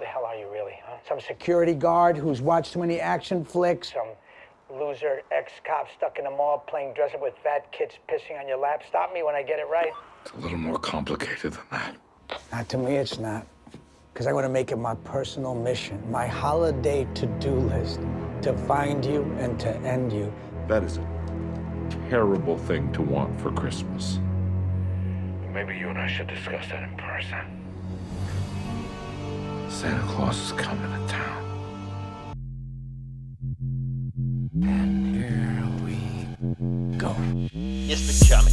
the hell are you really, huh? Some security guard who's watched too many action flicks? Some loser ex-cop stuck in a mall playing dress up with fat kids pissing on your lap? Stop me when I get it right. It's a little more complicated than that. Not to me, it's not. Because I want to make it my personal mission, my holiday to-do list, to find you and to end you. That is a terrible thing to want for Christmas. Maybe you and I should discuss that in person. Santa Claus is coming to town. And here we go. It's the comic,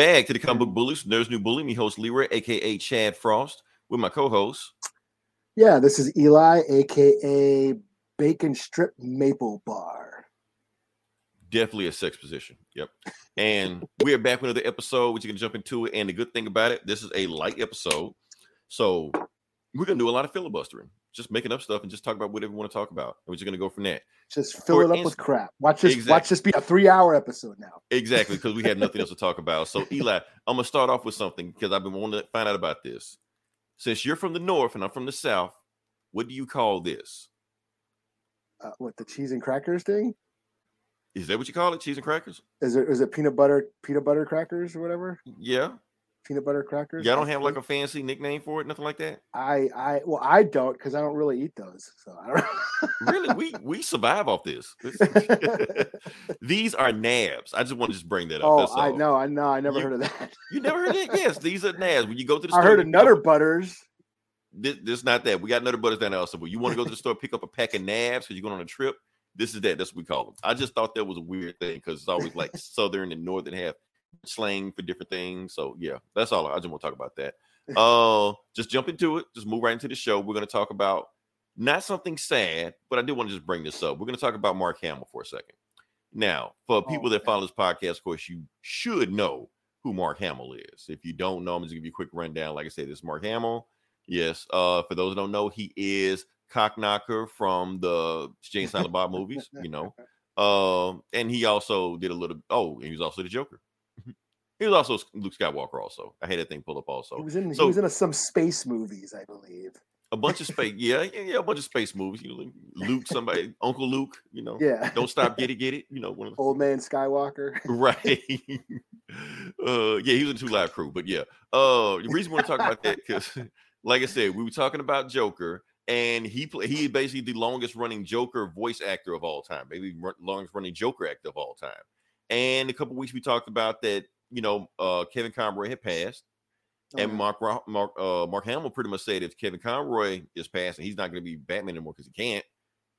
back to the Comic Book Bullies. There's new bully, me host Leroy, aka Chad Frost, with my co-host. Yeah, this is Eli, aka Bacon Strip Maple Bar. Definitely a sex position. Yep. And we are back with another episode, which you can jump into it. And the good thing about it, this is a light episode. So we're gonna do a lot of filibustering, just making up stuff and just talk about whatever we want to talk about. And we're just gonna go from that. Just fill For it up instance- with crap. Watch this. Exactly. Watch this be a three-hour episode now. Exactly, because we have nothing else to talk about. So Eli, I'm gonna start off with something because I've been wanting to find out about this. Since you're from the north and I'm from the south, what do you call this? Uh, what the cheese and crackers thing? Is that what you call it? Cheese and crackers? Is it is it peanut butter peanut butter crackers or whatever? Yeah. Peanut butter crackers. Y'all don't have like a fancy nickname for it, nothing like that? I I well I don't because I don't really eat those. So I don't. Really? we we survive off this. these are nabs. I just want to just bring that up. oh, I know, I know, I never You- heard of that. You never heard that? Yes, these are nabs. When you go to the store, I heard of Nutter up- Butters. This, this is not that. We got Nutter Butters down there also. But you want to go to the store, pick up a pack of nabs because you're going on a trip. This is that. That's what we call them. I just thought that was a weird thing because it's always like southern and northern have slang for different things. So yeah, that's all. I just want to talk about that. Uh, just jump into it. Just move right into the show. We're going to talk about not something sad, but I do want to just bring this up. We're going to talk about Mark Hamill for a second. Now, for people that follow this podcast, of course, you should know who Mark Hamill is. If you don't know, I'm just gonna give you a quick rundown. Like I said, this is Mark Hamill. Yes, uh, for those that don't know, he is Cocknocker from the Jay and Silent Bob movies, you know. Um, and he also did a little oh, and he was also the Joker. He was also Luke Skywalker, also. I had that thing pull up also. He was in So- he was in a, some space movies, I believe. a bunch of space, yeah, yeah, yeah, a bunch of space movies. You know, like Luke, somebody, Uncle Luke, you know, Yeah. don't stop, get it, get it, you know, one of the Old man Skywalker. right. uh, yeah, he was in Two Live Crew, but yeah. Uh, the reason we want to talk about that because, like I said, we were talking about Joker, and he play, he is basically the longest running Joker voice actor of all time, maybe run- longest running Joker actor of all time. And a couple weeks we talked about that, you know, uh, Kevin Conroy had passed, and Oh, Mark Mark uh, Mark Hamill pretty much said if Kevin Conroy is passed and he's not going to be Batman anymore because he can't,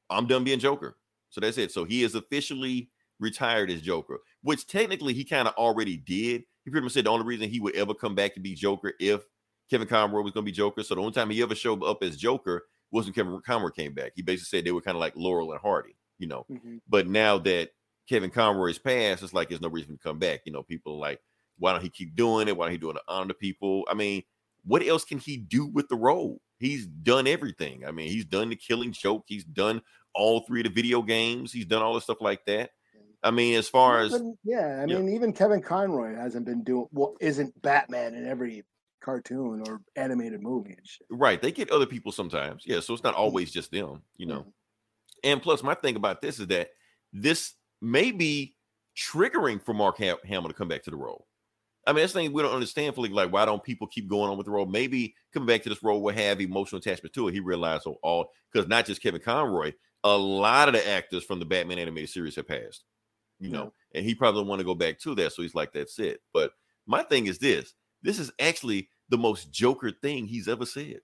I'm done being Joker. So that's it. So he is officially retired as Joker, which technically he kind of already did. He pretty much said the only reason he would ever come back to be Joker if Kevin Conroy was going to be Joker. So the only time he ever showed up as Joker was when Kevin Conroy came back. He basically said they were kind of like Laurel and Hardy, you know. mhm. But now that Kevin Conroy's passed, it's like there's no reason to come back. You know, people are like, why don't he keep doing it? Why don't he doing it honor the people? I mean, what else can he do with the role? He's done everything. I mean, he's done the killing joke. He's done all three of the video games. He's done all the stuff like that. I mean, as far as yeah, I mean, even Kevin Conroy hasn't been doing well, isn't Batman in every cartoon or animated movie and shit. right, they get other people sometimes. Yeah, so it's not always just them, you know. Mhm. And plus, my thing about this is that this may be triggering for Mark Ham- Hamill to come back to the role. I mean, that's the thing we don't understand fully. Like, why don't people keep going on with the role? Maybe coming back to this role will have emotional attachment to it. He realized so all because not just Kevin Conroy, a lot of the actors from the Batman animated series have passed, you know, and he probably want to go back to that. So he's like, that's it. But my thing is this: this is actually the most Joker thing he's ever said.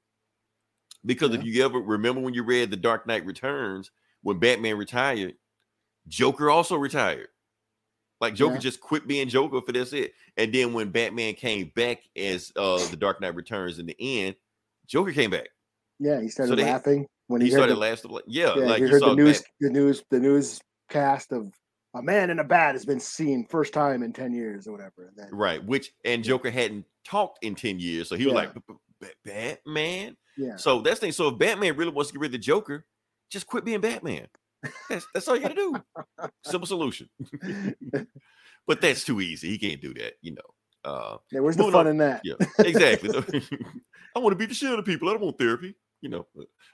Because if you ever remember when you read The Dark Knight Returns, when Batman retired, Joker also retired. Like Joker Yeah. just quit being Joker for this it. And then when Batman came back as uh the Dark Knight Returns in the end, Joker came back. Yeah, he started they- laughing when he, He started the, like yeah, yeah, like he you heard the news, Bat- the news, the news cast of a man in a bat has been seen first time in ten years or whatever. Then, right, which and Joker hadn't talked in 10 years. So he was Yeah. like "B- b- Batman. yeah, So that's the thing. So if Batman really wants to get rid of the Joker, just quit being Batman. That's that's all you gotta do. Simple solution. but that's too easy. He can't do that, you know. Uh yeah. Where's the fun on- in that? yeah, exactly. I want to beat the shit out of people. I don't want therapy, you know.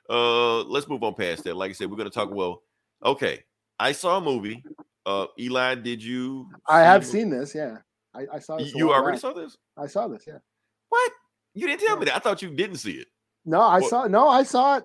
Uh let's move on past that. Like I said, we're gonna talk. Well, okay. I saw a movie. Uh Eli, did you I have seen this. Yeah, I, I saw You, this. you already back. saw this? I saw this. Yeah. What? You didn't tell me that. I thought you didn't see it. No, I What- saw. No, I saw it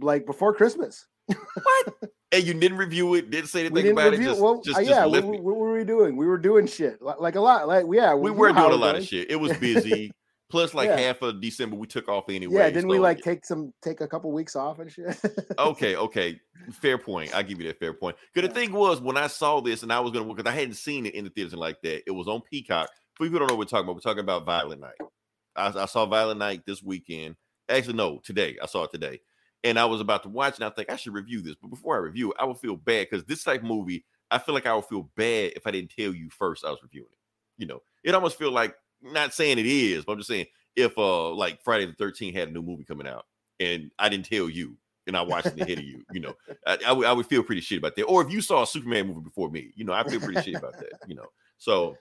like before Christmas. What? and you didn't review it, didn't say anything about review. it. Just, well, just, just yeah. What, what, were we doing? We were doing shit like, like a lot. Like yeah, we you were doing a lot of shit. It was busy. Plus, like Yeah. half of December, we took off anyway. Yeah, didn't we like yeah. take some take a couple weeks off and shit? okay, okay, fair point. I give you that fair point. Because the thing was, when I saw this and I was gonna, because I hadn't seen it in the theaters and like that, it was on Peacock. For people don't know what we're talking about, we're talking about Violent Night. I, I saw Violent Night this weekend. Actually, no, today. I saw it today, and I was about to watch, and I think I should review this. But before I review it, I would feel bad because this type movie, I feel like I would feel bad if I didn't tell you first I was reviewing it. You know, it almost feel like not saying it is, but I'm just saying if uh like Friday the 13th had a new movie coming out and I didn't tell you and I watched it ahead of you, you know, I, I would feel pretty shit about that. Or if you saw a Superman movie before me, you know, I feel pretty shit about that, you know. So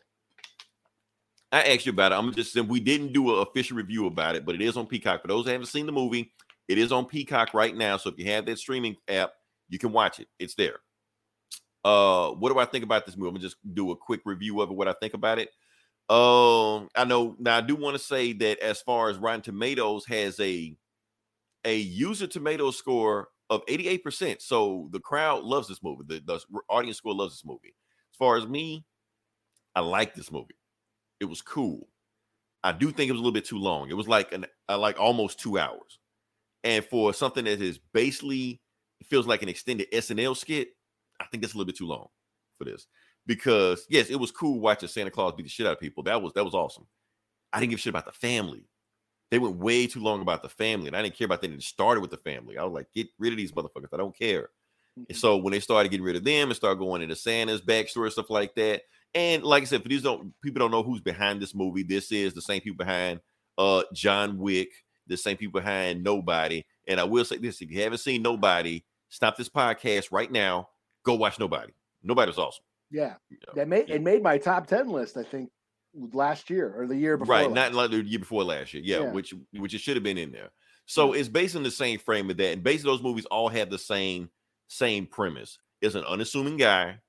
I asked you about it. I'm just saying we didn't do an official review about it, but it is on Peacock. For those who haven't seen the movie, it is on Peacock right now. So if you have that streaming app, you can watch it. It's there. Uh, what do I think about this movie? I'm gonna just do a quick review of it. What I think about it. Um, I know now. I do want to say that as far as Rotten Tomatoes has a a user tomato score of 88%. So the crowd loves this movie. The, the audience score loves this movie. As far as me, I like this movie. It was cool. I do think it was a little bit too long. It was like an uh, like almost two hours. And for something that is basically feels like an extended SNL skit, I think that's a little bit too long for this. Because yes, it was cool watching Santa Claus beat the shit out of people. That was that was awesome. I didn't give a shit about the family. They went way too long about the family, and I didn't care about that. It started with the family. I was like, get rid of these motherfuckers. I don't care. And so when they started getting rid of them and started going into Santa's backstory, stuff like that. And like I said, for these don't people don't know who's behind this movie. This is the same people behind uh John Wick, the same people behind Nobody. And I will say this: if you haven't seen Nobody, stop this podcast right now. Go watch Nobody. Nobody was awesome. yeah, you know. that made yeah. it made my top ten list. I think last year or the year before. right, last. not like the year before last year. Yeah, Yeah. which which it should have been in there. So it's based on the same frame of that, and basically those movies all have the same same premise. It's an unassuming guy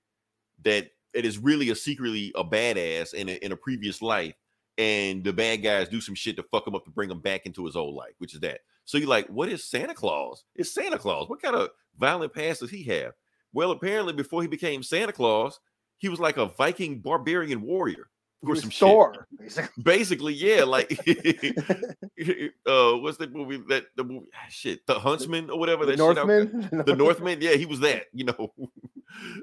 that it is really a secretly a badass in a, in a previous life, and the bad guys do some shit to fuck him up to bring him back into his old life, which is that. So you're like, what is Santa Claus? It's Santa Claus. What kind of violent past does he have? Well, apparently before he became Santa Claus, he was like a Viking barbarian warrior or some shit basically. basically yeah like uh what's that movie that the movie ah, shit the huntsman or whatever The that shit? Northman. the northman yeah he was that you know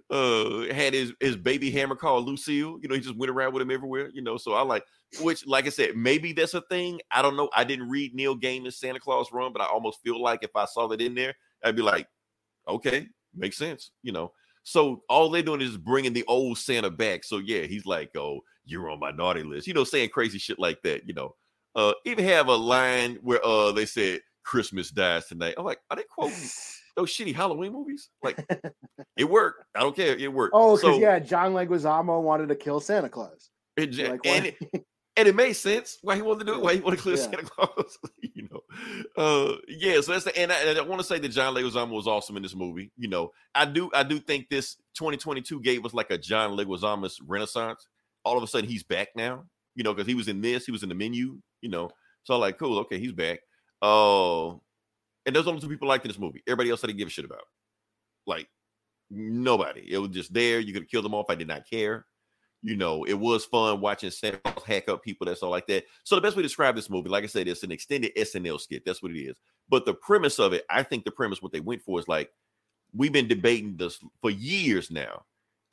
uh had his his baby hammer called lucille you know he just went around with him everywhere you know so i like which like i said maybe that's a thing i don't know i didn't read neil gaiman's santa claus run but i almost feel like if i saw that in there i'd be like okay makes sense you know so all they're doing is bringing the old Santa back. So yeah, he's like, "Oh, you're on my naughty list," you know, saying crazy shit like that. You know, uh, even have a line where uh they said Christmas dies tonight. I'm like, are they quoting those shitty Halloween movies? Like, it worked. I don't care. It worked. Oh, because So, yeah, John Leguizamo wanted to kill Santa Claus. it, Like, and it, and it made sense why he wanted to do it. Why he wanted to kill Yeah. Santa Claus. you know, uh, yeah. So that's the and I, and I want to say that John Leguizamo was awesome in this movie. You know, I do I do think this 2022 gave us like a John Leguizamo's renaissance. All of a sudden, he's back now. You know, because he was in this, he was in the menu. You know, so I'm like, cool, okay, he's back. Oh, and those only two people liked in this movie. Everybody else I didn't give a shit about. Like nobody. It was just there. You could kill them off. I did not care. You know, it was fun watching Santa hack up people. That's all like that. So the best way to describe this movie, like I said, it's an extended SNL skit. That's what it is. But the premise of it, I think the premise what they went for is like we've been debating this for years now.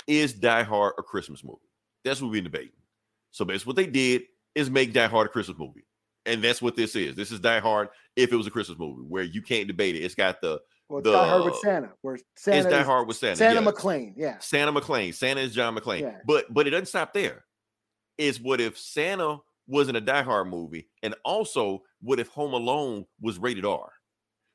is Die Hard a Christmas movie? That's what we're debating. So that's what they did is make Die Hard a Christmas movie. And that's what this is. This is Die Hard if it was a Christmas movie where you can't debate it. It's got the Well, it's Die Hard with the- Santa, where Santa it's Die is Hard with Santa. Santa yeah. McClane. Yeah. Santa McClane. Santa is John McClane. Yeah. But but it doesn't stop there. It's what if Santa wasn't a Die Hard movie, and also what if Home Alone was rated R?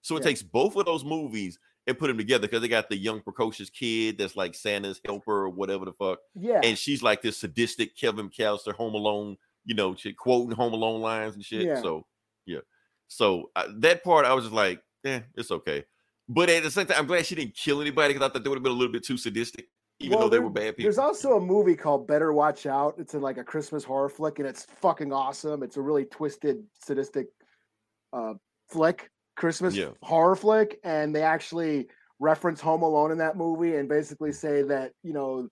So it Yeah. takes both of those movies and put them together because they got the young precocious kid that's like Santa's helper or whatever the fuck, Yeah. and she's like this sadistic Kevin McCallister Home Alone, you know, she quoting Home Alone lines and shit. Yeah. So yeah, so uh, that part I was just like, eh, it's okay. But at the same time, I'm glad she didn't kill anybody because I thought they would have been a little bit too sadistic, even Well, though they there- were bad people. There's also a movie called Better Watch Out. It's a, like a Christmas horror flick, and it's fucking awesome. It's a really twisted, sadistic uh, flick, Christmas Yeah. horror flick, and they actually reference Home Alone in that movie and basically mm. say that you know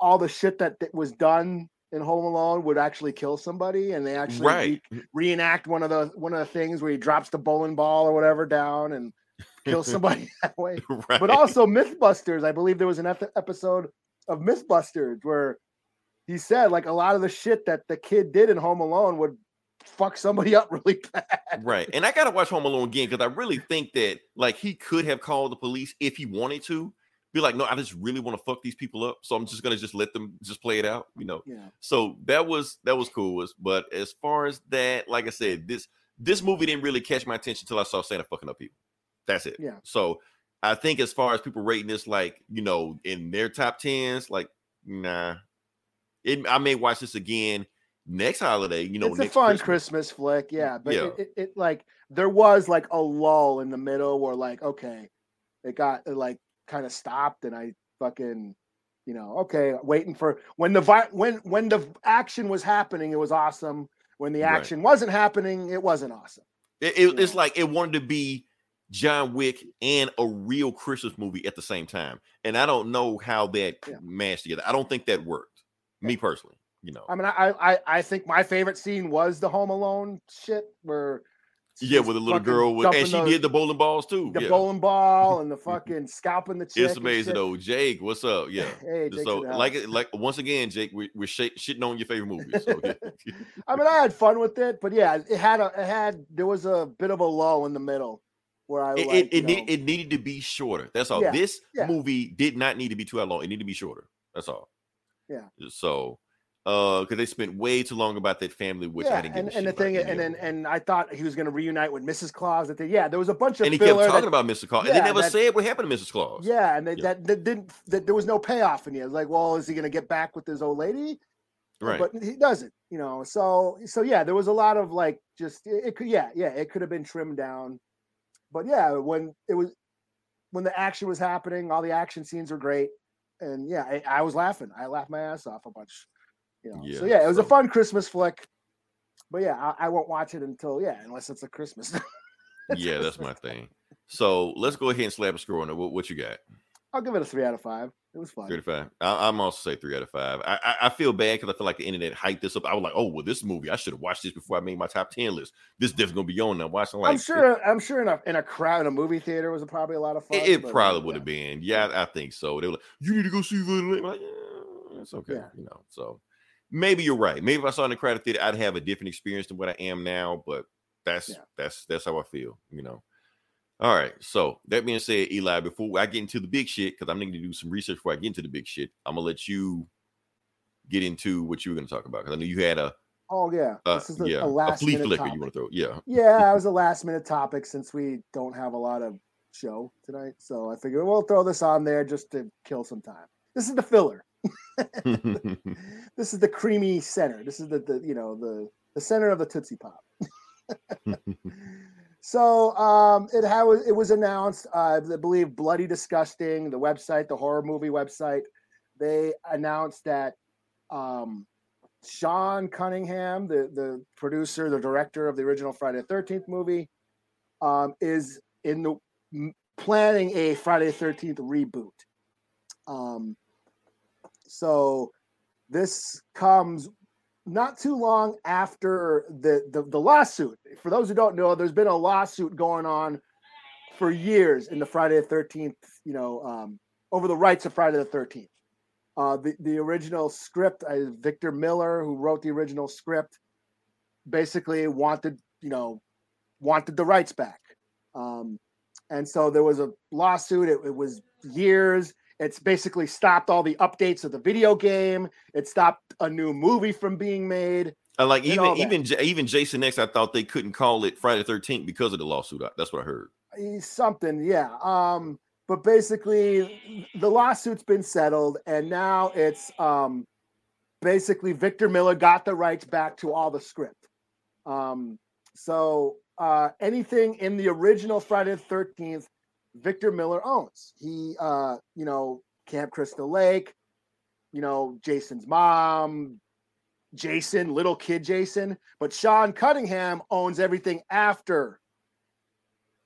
all the shit that, that was done in Home Alone would actually kill somebody, and they actually right. re- reenact one of the one of the things where he drops the bowling ball or whatever down and kills somebody that way right. but also Mythbusters. I believe there was an ep- episode of Mythbusters where he said like a lot of the shit that the kid did in Home Alone would fuck somebody up really bad. right. And I gotta watch Home Alone again because I really think that like he could have called the police if he wanted to. Be like, no, I just really want to fuck these people up, so I'm just gonna just let them just play it out, you know. Yeah. So that was that was cool. But as far as that, like I said, this this movie didn't really catch my attention until I saw Santa fucking up people. That's it. Yeah. So I think as far as people rating this, like you know, in their top tens, like nah. It, I may watch this again next holiday. You know, it's a fun Christmas. Christmas, flick, yeah. But Yeah. It, it, it like there was like a lull in the middle where like okay, it got it, like kind of stopped, and I fucking you know okay, waiting for when the vi- when when the action was happening, it was awesome. When the Right. action wasn't happening, it wasn't awesome. It, it- it's Yeah. like it wanted to be John Wick and a real Christmas movie at the same time, and I don't know how that Yeah. mashed together. I don't think that worked. Me personally, you know. I mean, I, I I think my favorite scene was the Home Alone shit where yeah, with a little girl, with, and she did the bowling balls too. the yeah. bowling ball and the fucking scalping the chick. It's amazing though, Jake. What's up? Yeah. Hey, Jake's so like it, like once again, Jake, we, we're sh- shitting on your favorite movies. So, yeah. I mean, I had fun with it, but yeah, it had a it had there was a bit of a lull in the middle where I it, like, it, it, need, it needed to be shorter. That's all. Yeah, This movie did not need to be too long. It needed to be shorter. That's all. Yeah. So, uh, because they spent way too long about that family, which I yeah, didn't give and, and the thing, and then and I thought he was going to reunite with Mrs. Claus. That they, yeah, there was a bunch of and he kept talking that- about Mr. Claus, and Yeah, they never that- said what happened to Mrs. Claus. Yeah, and they, Yeah. that that didn't that there was no payoff in it. Like, well, is he going to get back with his old lady? right. but he doesn't you know so so yeah there was a lot of like just it, it could yeah yeah it could have been trimmed down but yeah when it was when the action was happening all the action scenes were great and yeah i, I was laughing i laughed my ass off a bunch you know so Yeah, yeah it was a fun christmas flick but yeah I, I won't watch it until yeah unless it's a christmas yeah, that's my thing. So let's go ahead and slap a score on it. What, what you got? i'll give it a three out of five it was fun 35. I, I'm also say three out of five. I, I, I feel bad because I feel like the internet hyped this up. I was like, oh, well, this movie, I should have watched this before I made my top 10 list. This definitely gonna be on now. Watching like i'm sure i'm sure in a in a crowd in a movie theater was probably a lot of fun It, it probably would have been. Yeah, I, I think so. They were like, you need to go see. Like, yeah, it's okay. Yeah. You know, so maybe you're right. Maybe if I saw it in the crowded theater, I'd have a different experience than what I am now. But that's Yeah. that's that's how I feel, you know. All right. So that being said, Eli, before I get into the big shit, because I'm going to do some research before I get into the big shit, I'm gonna let you get into what you were gonna talk about. Because I know you had a oh yeah uh, this is a, yeah a a last flea minute flicker topic. you want to throw. Yeah. yeah, it was a last minute topic since we don't have a lot of show tonight. So I figured we'll throw this on there just to kill some time. This is the filler. This is the creamy center. This is the, the you know the the center of the Tootsie Pop. so um, it had it was announced. Uh, I believe Bloody Disgusting, the website, the horror movie website, they announced that um, Sean Cunningham, the the producer, the director of the original Friday the Thirteenth movie, um, is in the m- planning a Friday the Thirteenth reboot. Um, so this comes not too long after the, the the lawsuit. For those who don't know, there's been a lawsuit going on for years in the Friday the Thirteenth, you know, um, over the rights of Friday the Thirteenth. Uh, the the original script, uh, Victor Miller, who wrote the original script, basically wanted you know wanted the rights back. Um, and so there was a lawsuit. It, it was years. It's basically stopped all the updates of the video game. It stopped a new movie from being made. I like even even even Jason X. I thought they couldn't call it Friday the Thirteenth because of the lawsuit. That's what I heard. Eh, something yeah um but basically the lawsuit's been settled and now it's um basically victor miller got the rights back to all the script um so uh anything in the original friday the 13th victor miller owns he uh you know camp crystal lake you know jason's mom jason little kid jason but sean cunningham owns everything after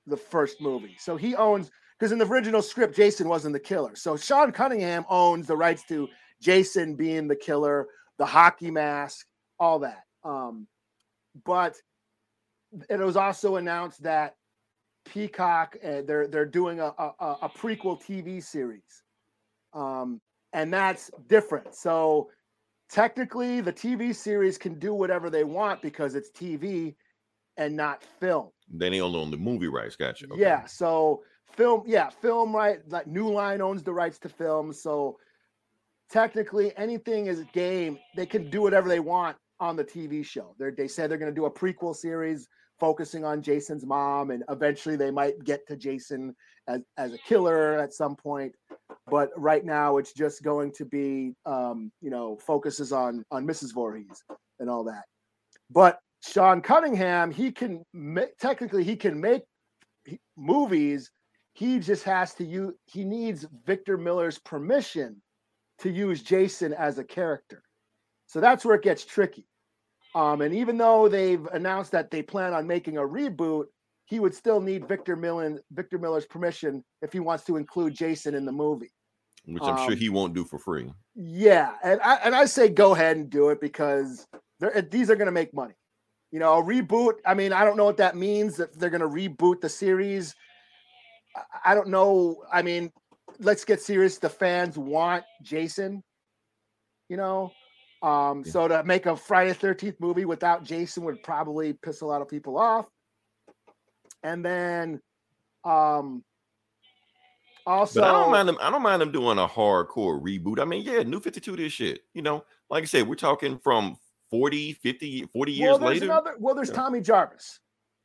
the first movie. So he owns because in the original script, Jason wasn't the killer. So Sean Cunningham owns the rights to Jason being the killer, the hockey mask, all that. Um, but it was also announced that Peacock uh, they're they're doing a, a a prequel TV series, um, and that's different. So technically, the TV series can do whatever they want because it's TV and not film. Then they only own the movie rights. Gotcha. Okay. Yeah. So film, yeah, film right. Like New Line owns the rights to film. So technically, anything is game. They can do whatever they want on the TV show. They're, they said they're going to do a prequel series focusing on Jason's mom, and eventually they might get to Jason as as a killer at some point. But right now, it's just going to be, um, you know, focuses on on Mrs. Voorhees and all that. But Sean Cunningham, he can technically he can make movies. He just has to use. He needs Victor Miller's permission to use Jason as a character. So that's where it gets tricky. Um, and even though they've announced that they plan on making a reboot, he would still need Victor Miller Victor Miller's permission if he wants to include Jason in the movie. Which I'm sure Um, he won't do for free. Yeah, and I and I say go ahead and do it because they're, these are going to make money. You know, a reboot. I mean, I don't know what that means. If they're going to reboot the series, I- I don't know. I mean, let's get serious. The fans want Jason. You know, um, Yeah. so to make a Friday Thirteenth movie without Jason would probably piss a lot of people off. And then, um, also, But I don't mind them. I don't mind them doing a hardcore reboot. I mean, yeah, New 52 this shit. You know, like I said, we're talking from 40, 50, 40 years well, there's later. Another, well, there's Yeah. Tommy Jarvis.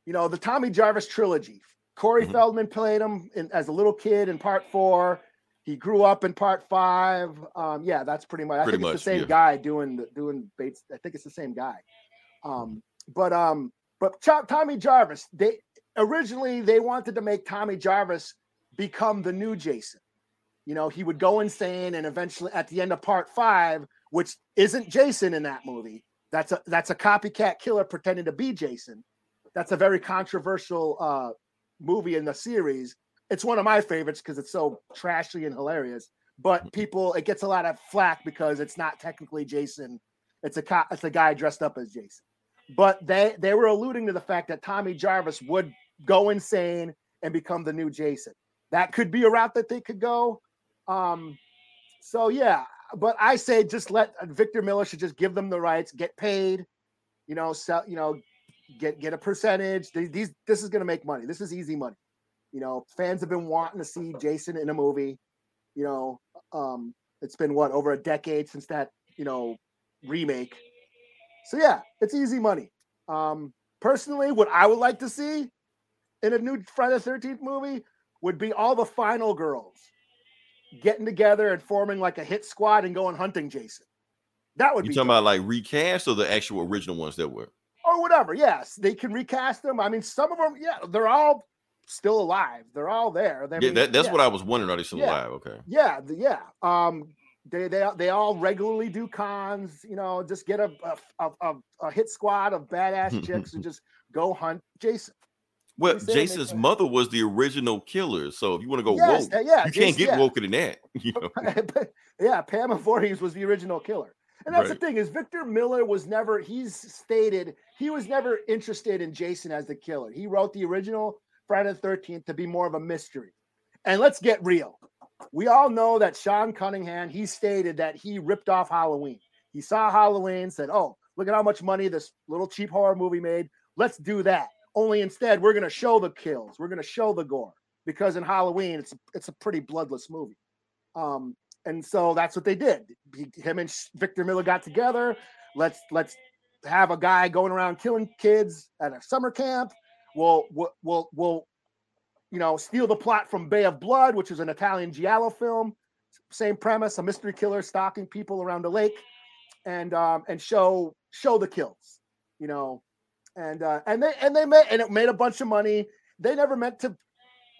You know, the Tommy Jarvis trilogy. Corey Mhm. Feldman played him in, as a little kid in part four. He grew up in part five. Um, yeah, that's pretty much. I Pretty think it's much, the same yeah. guy doing the, doing Bates. I think it's the same guy. Um, but um, but Tommy Jarvis. They originally they wanted to make Tommy Jarvis become the new Jason. You know, he would go insane, and eventually, at the end of part five, which isn't Jason in that movie, that's a that's a copycat killer pretending to be Jason. That's a very controversial uh, movie in the series. It's one of my favorites because it's so trashy and hilarious. But people, it gets a lot of flack because it's not technically Jason. It's a co- it's a guy dressed up as Jason. But they they were alluding to the fact that Tommy Jarvis would go insane and become the new Jason. That could be a route that they could go. Um, so yeah, but I say just let Victor Miller should just give them the rights, get paid, you know, sell, you know, get get a percentage. These, this is gonna make money. This is easy money. You know, fans have been wanting to see Jason in a movie. You know, um, it's been what over a decade since that you know remake. So yeah, it's easy money. Um, personally, what I would like to see in a new Friday the Thirteenth movie would be all the final girls getting together and forming like a hit squad and going hunting Jason. That would You be talking dope. about like recast or the actual original ones that were? or whatever. Yes, they can recast them. I mean, some of them, yeah, they're all still alive. They're all there. They, yeah, that, that's what I was wondering. Are they still Yeah. alive? Okay. Yeah, yeah. Um, they they they all regularly do cons. You know, just get a a, a, a hit squad of badass chicks and just go hunt Jason. Well, They say it makes Jason's mother was the original killer. So if you want to go yes, woke, uh, yeah, you can't get yeah. woker than that. You know? yeah, Pam Voorhees was the original killer. And that's Right. the thing is Victor Miller was never he's stated he was never interested in Jason as the killer. He wrote the original Friday the 13th to be more of a mystery. And let's get real. we all know that Sean Cunningham, he stated that he ripped off Halloween. He saw Halloween, said, Oh, look at how much money this little cheap horror movie made. Let's do that. Only instead, we're gonna show the kills, we're gonna show the gore. Because in Halloween, it's it's a pretty bloodless movie. Um, and so that's what they did. He, him and Victor Miller got together. Let's let's have a guy going around killing kids at a summer camp. We'll we'll, we'll you know steal the plot from Bay of Blood, which is an Italian giallo film. Same premise: a mystery killer stalking people around a lake, and um, and show show the kills. You know, and uh, and they and they made and it made a bunch of money. They never meant to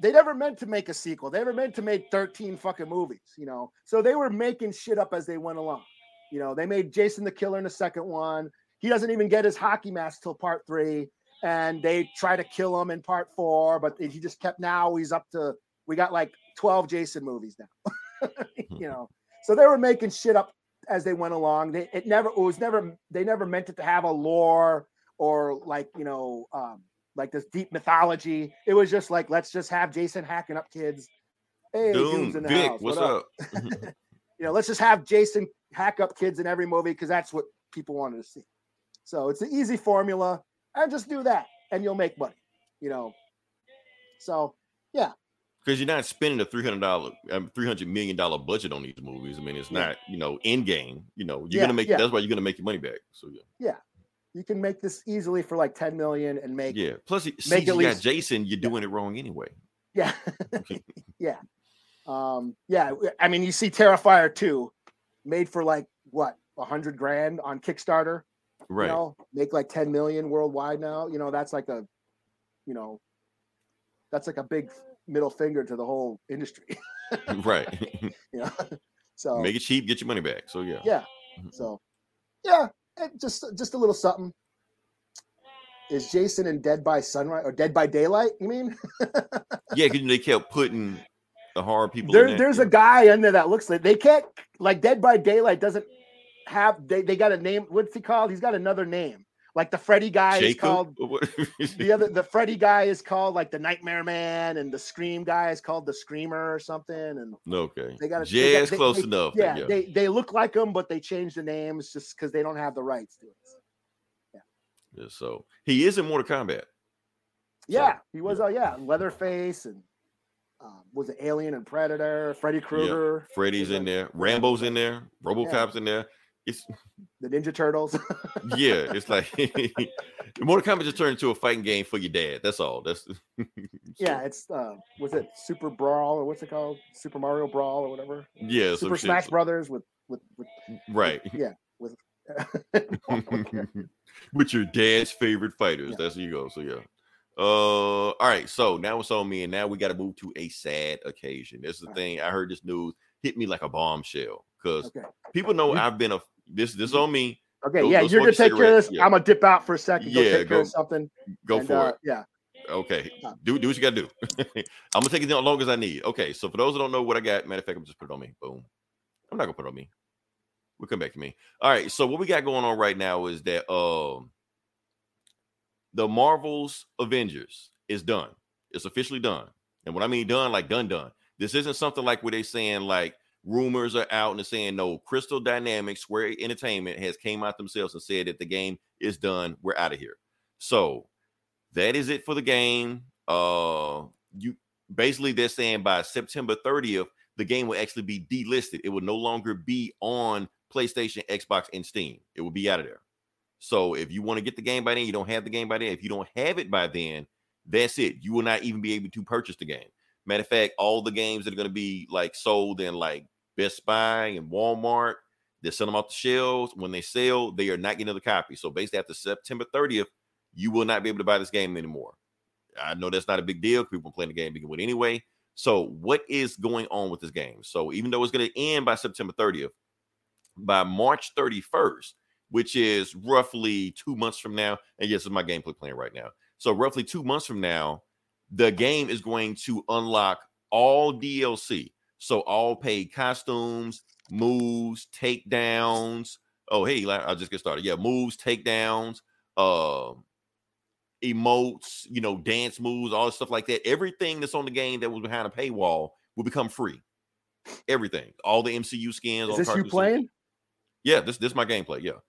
they never meant to make a sequel. They never meant to make 13 fucking movies, you know. So they were making shit up as they went along. You know, they made Jason the Killer in the second one. He doesn't even get his hockey mask till part three. And they try to kill him in part four, but he just kept now he's up to we got like 12 Jason movies now. you know. So they were making shit up as they went along. They it never it was never they never meant it to have a lore or like, you know, um like this deep mythology. It was just like, let's just have Jason hacking up kids. Hey, Doom, Doom's in the Vic, house. what's What up? You know, let's just have Jason hack up kids in every movie because that's what people wanted to see. So it's an easy formula, and just do that, and you'll make money. You know. So yeah. because you're not spending a three hundred dollar, three hundred million dollar budget on these movies. I mean, it's Yeah. not you know in game. You know, you're Yeah, gonna make yeah. that's why you're gonna make your money back. So yeah, Yeah, you can make this easily for like 10 million and make yeah. Plus, Make since you got Jason, you're doing it wrong anyway. yeah. yeah. Um, yeah. I mean, you see Terrifier 2 made for like what a hundred grand on Kickstarter. Right, you know, make like 10 million worldwide now. You know, that's like a, you know, that's like a big middle finger to the whole industry. right. you know, so Make it cheap, get your money back. So yeah, yeah, mm-hmm. so yeah, just just a little something. Is Jason in Dead by Sunrise or Dead by Daylight? You mean yeah. Because they kept putting the horror people. there. there's a guy under that looks like they can't like Dead by Daylight doesn't have they, they got a name. What's he called? He's got another name. Like the Freddy guy is called the other the Freddy guy is called like the Nightmare Man, and the Scream guy is called the Screamer or something. And okay, they got just they- close they- enough. Yeah, yeah. they they look like them, but they changed the names just because they don't have the rights to it. Yeah, so he is in Mortal Kombat. Yeah, he was. Uh, yeah, Leatherface and um, was it Alien and Predator? Freddy Krueger, Freddy's in there, Rambo's in there, RoboCop's in there. It's the Ninja Turtles. yeah, it's like Mortal Kombat just turned into a fighting game for your dad. That's all. That's yeah, it's uh, was it Super Brawl or what's it called? Super Mario Brawl or whatever. yeah, Super shit. Smash Brothers with with with right yeah with. with your dad's favorite fighters. Yeah. That's you go. So yeah. Uh, all right. So now it's on me, and now we got to move to a sad occasion. This is the All right. thing. I heard this news hit me like a bombshell because okay. people know I've been a this this on me. Okay. Go- yeah, go you're gonna take care of this. Yeah. I'm gonna dip out for a second. Go Yeah, take care of go- something. Go and, for uh, it. Yeah. Okay. Do do what you gotta do. I'm gonna take it as long as I need. Okay. So for those that don't know what I got, matter of fact, I'm just put it on me. Boom. I'm not gonna put it on me. We'll come back to me. All right. So what we got going on right now is that um the Marvel's Avengers is done. It's officially done. And what I mean done, like done, done. This isn't something like where they saying like rumors are out and they're saying no. Crystal Dynamics, Square Entertainment has came out themselves and said that the game is done. We're out of here. So that is it for the game. Uh, you basically they're saying by September 30th, the game will actually be delisted. It will no longer be on PlayStation, Xbox, and Steam. It will be out of there. So if you want to get the game by then, you don't have the game by then. If you don't have it by then, that's it. You will not even be able to purchase the game. Matter of fact, all the games that are going to be like sold in like Best Buy and Walmart, they're selling them off the shelves. When they sell, they are not getting another copy. So basically, after September 30th, you will not be able to buy this game anymore. I know that's not a big deal. People playing the game begin with anyway. So what is going on with this game? So even though it's going to end by September 30th, by March 31st, which is roughly two months from now, and yes, it's my gameplay plan right now. So roughly two months from now, the game is going to unlock all DLC. So all paid costumes, moves, takedowns. Oh, hey, I'll just get started. Yeah, moves, takedowns, uh, emotes, you know, dance moves, all this stuff like that. Everything that's on the game that was behind a paywall will become free. everything, all the MCU skins. all Is the this you skins. playing? Yeah, this this is my gameplay. Yeah.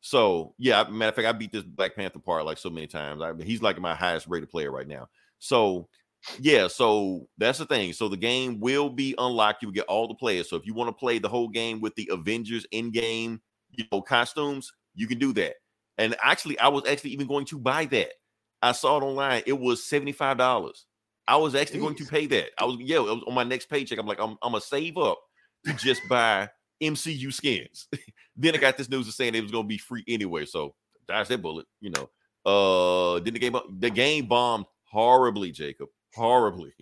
So yeah, matter of fact, I beat this Black Panther part like so many times. I, he's like my highest rated player right now. So yeah, so that's the thing. So the game will be unlocked. You will get all the players. So if you want to play the whole game with the Avengers in-game, you know, costumes, you can do that. And actually, I was actually even going to buy that. I saw it online. It was seventy-five dollars. I was actually going to pay that. I was yeah, it was on my next paycheck. I'm like, I'm, I'm gonna save up to just buy MCU skins. then I got this news of saying it was gonna be free anyway. So dodge that bullet, you know. Uh then the game the game bombed horribly, Jacob. Horribly.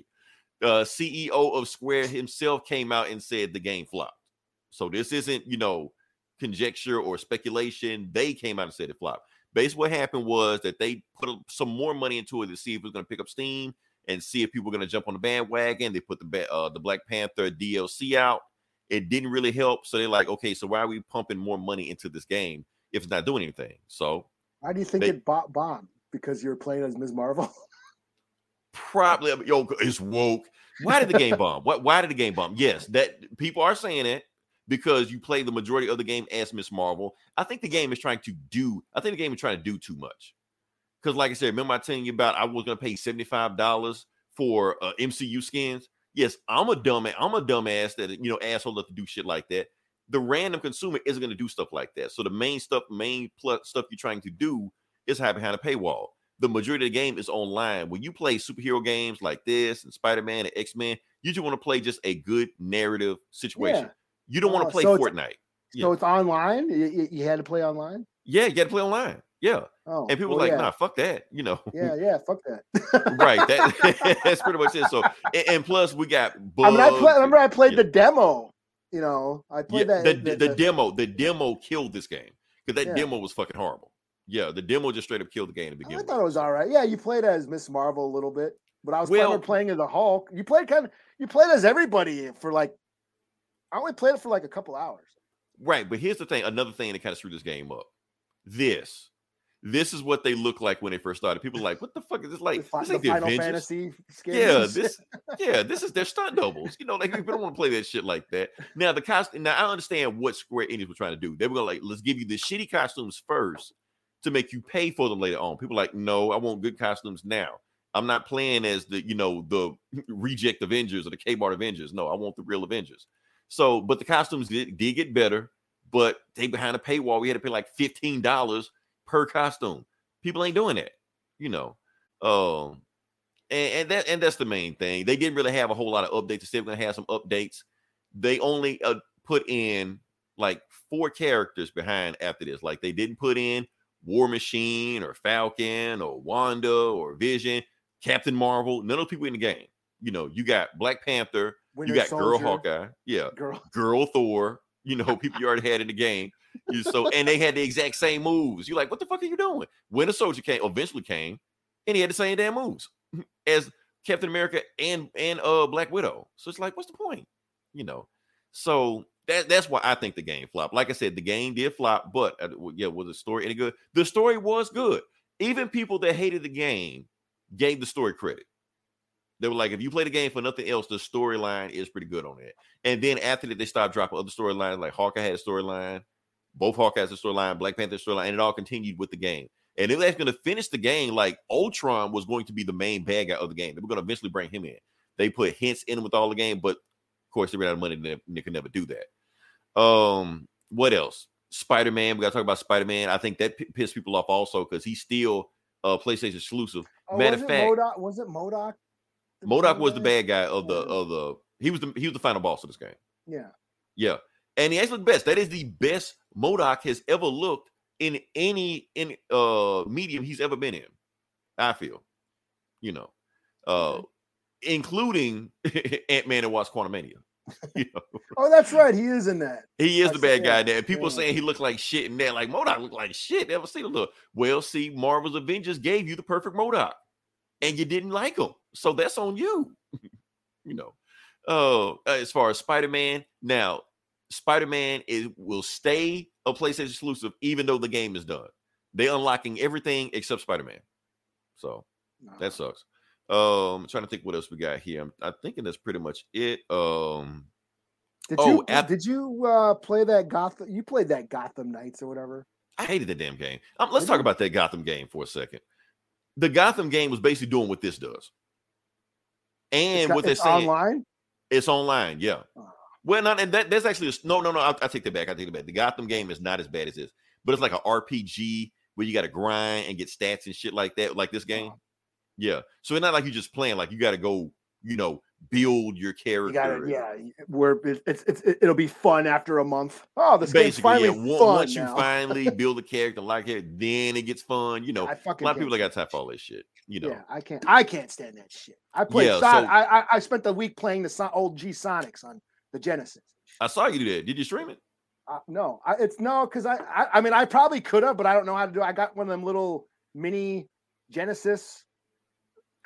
Uh CEO of Square himself came out and said the game flopped. So this isn't, you know, conjecture or speculation. They came out and said it flopped. Basically, what happened was that they put some more money into it to see if it was going to pick up steam and see if people were going to jump on the bandwagon. They put the uh, the Black Panther DLC out. It didn't really help, so they're like, okay, so why are we pumping more money into this game if it's not doing anything? So Why do you think They- it bought bombed? Because you're playing as Ms. Marvel? probably yo, it's woke. Why did the game bomb? What? Why did the game bomb? Yes, that people are saying it because you play the majority of the game as Miss Marvel. I think the game is trying to do. I think the game is trying to do too much. Because, like I said, remember I telling you about I was going to pay seventy five dollars for uh, MCU skins. Yes, I'm a dumb. I'm a dumbass that you know asshole to do shit like that. The random consumer isn't going to do stuff like that. So the main stuff, main plus stuff you're trying to do is hide behind a paywall the majority of the game is online. When you play superhero games like this and Spider Man and X Men, you just want to play just a good narrative situation. Yeah. You don't want Oh, uh, to play so it's- Fortnite. So Yeah. it's online. You, you- had to play online. Yeah, you got to play online. Yeah, Oh, and people well, like, yeah. nah, fuck that. You know, Yeah, yeah, fuck that. right? That that's pretty much it. So, and, and plus we got. I mean, I play, remember I played the demo. You know, I played that. the, the- the, the- demo. The demo killed this game because that demo was fucking horrible. Yeah, the demo just straight up killed the game to oh, I begin with. thought it was all right. Yeah, you played as Miss Marvel a little bit, but I was Well- playing as the Hulk. You played kind of. You played as everybody for like. I only played it for like a couple hours. Right, but here's the thing. Another thing that kind of screwed this game up. This, this is what they look like when they first started. People are like, what the fuck is this like? the, This the ain't the Final Avengers. Fantasy. Skins. Yeah, this, yeah, this is their stunt doubles. You know, like people don't want to play that shit like that. Now the costume. Now I understand what Square Enix were trying to do. They were gonna like, let's give you the shitty costumes first to make you pay for them later on. People like, no, I want good costumes now. I'm not playing as the you know the reject Avengers or the Kmart Avengers. No, I want the real Avengers. So, but the costumes did, did get better, but they behind a paywall. We had to pay like fifteen dollars per costume. People ain't doing that, you know. Um, and, and that and that's the main thing. They didn't really have a whole lot of updates. They still gonna have some updates. They only uh, put in like four characters behind after this. Like they didn't put in War Machine or Falcon or Wanda or Vision, Captain Marvel. None of those people in the game. You know, you got Black Panther, Winter you got Girl Hawkeye, yeah, Girl. Girl Thor. You know, people you already had in the game. You so and they had the exact same moves. You're like, what the fuck are you doing? When Winter Soldier came, eventually came, and he had the same damn moves as Captain America and and uh Black Widow. So it's like, what's the point? You know. So that that's why I think the game flopped. Like I said, the game did flop, but uh, yeah, was the story any good? The story was good. Even people that hated the game gave the story credit. They were like, if you play the game for nothing else, the storyline is pretty good on it. And then after that, they stopped dropping other storylines. Like Hawkeye had a storyline, both Hawkeye has a storyline, Black Panther storyline, and it all continued with the game. And if they're going to finish the game, like Ultron was going to be the main bad guy of the game. They were going to eventually bring him in. They put hints in with all the game, but of course they ran out of money. and they could never do that. Um, what else? Spider Man. We got to talk about Spider Man. I think that p- pissed people off also because he's still a PlayStation exclusive. Oh, Matter of fact, MODOK? Was it MODOK? MODOK was the bad guy of the of the. He was the he was the final boss of this game. Yeah. Yeah, and he actually looked best. That is the best MODOK has ever looked in any in uh medium he's ever been in. I feel, you know, uh, including Ant Man and Wasp Quantumania. you know, Oh, that's right. He is in that. he is I the bad guy there. People yeah. saying he looked like shit in that. Like MODOK looked like shit. Never seen a look. Well, see, Marvel's Avengers gave you the perfect MODOK, and you didn't like him, so that's on you. you know. Uh, as far as Spider Man, now Spider Man is will stay a PlayStation exclusive even though the game is done. They unlocking everything except Spider Man. So that sucks. Um, I'm trying to think what else we got here. I'm, I'm thinking that's pretty much it. Um, Did Oh, you at- did you uh, play that Gotham? You played that Gotham Knights or whatever. I hated that damn game. Um, let's Did talk you? about that Gotham game for a second. The Gotham game was basically doing what this does. It's And got- what they're saying, online. it's online. Yeah. Oh. Well, not and that, that's actually a, no, no, no. I, I take that back. I take it back. The Gotham game is not as bad as this, but it's like an RPG where you got to grind and get stats and shit like that, like this game. Oh. Yeah. So it's not like you're just playing. Like you got to go, you know, build your character. You got it. and- Yeah, where it- it's, it's it'll be fun after a month. Oh, this Basically, finally yeah. Once you finally build a character like it, then it gets fun. You know, a lot of people that got time all this shit. You know, Yeah, I can't. I can't stand that shit. I played. Yeah, Son- so- I, I I spent the week playing the Son- old G Sonics on the Genesis. I saw you do that. Did you stream it? Uh, no, I, it's no because I, I I mean I probably could have, but I don't know how to do. it. I got one of them little mini Genesis.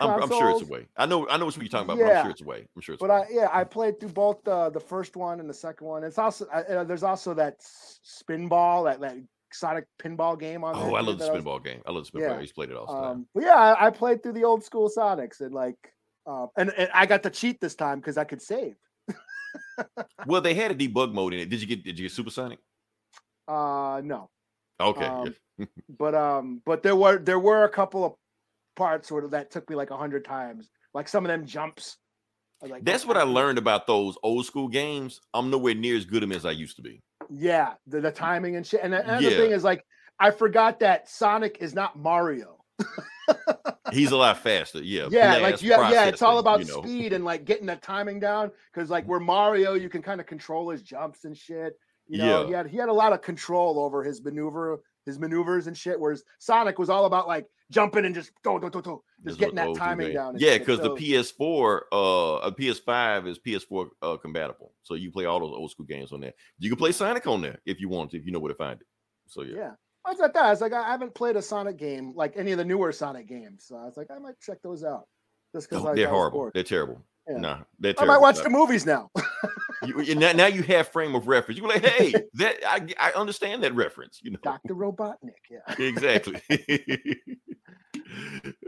I'm, I'm sure it's a way. I know. I know what you're talking about, but I'm sure it's a way. I'm sure it's. But a I yeah I played through both the the first one and the second one. It's also uh, uh, there's also that s- spinball that that Sonic pinball game on. Oh, I love the that was- spinball game. I love the spinball. Yeah. game. I used to play it all the time. Um, but yeah, I, I played through the old school Sonics and like, uh, and, and I got to cheat this time because I could save. Well, they had a debug mode in it. Did you get? Did you get Supersonic? Uh, no, Okay. Um, but um, but there were there were a couple of parts sort of that took me like a hundred times. Like some of them jumps. Like, That's "Oh, what I learned about those old school games. I'm nowhere near as good at them as I used to be. Yeah, the, the timing and shit. And the Yeah. thing is like, I forgot that Sonic is not Mario. He's a lot faster. Yeah. yeah, like yeah, yeah, it's all about you know. speed and like getting the timing down. Because like where Mario, you can kind of control his jumps and shit. You know, Yeah. he had he had a lot of control over his maneuver, his maneuvers and shit. Whereas Sonic was all about like jumping and just go, go, go, go, This just getting that timing down. Yeah, because the PS4, uh, a PS5 is PS4 uh, compatible, so you play all those old school games on there. You can play Sonic on there if you want to, if you know where to find it. So yeah, yeah. I was like that. I was like, I haven't played a Sonic game like any of the newer Sonic games. So I was like, I might check those out. Just because No, they're horrible. They're terrible. Yeah. Nah, they're terrible. I might watch the movies now. You, now, now you have frame of reference. You're like, hey, that I, I understand that reference. You know Dr. Robotnik. Yeah. exactly.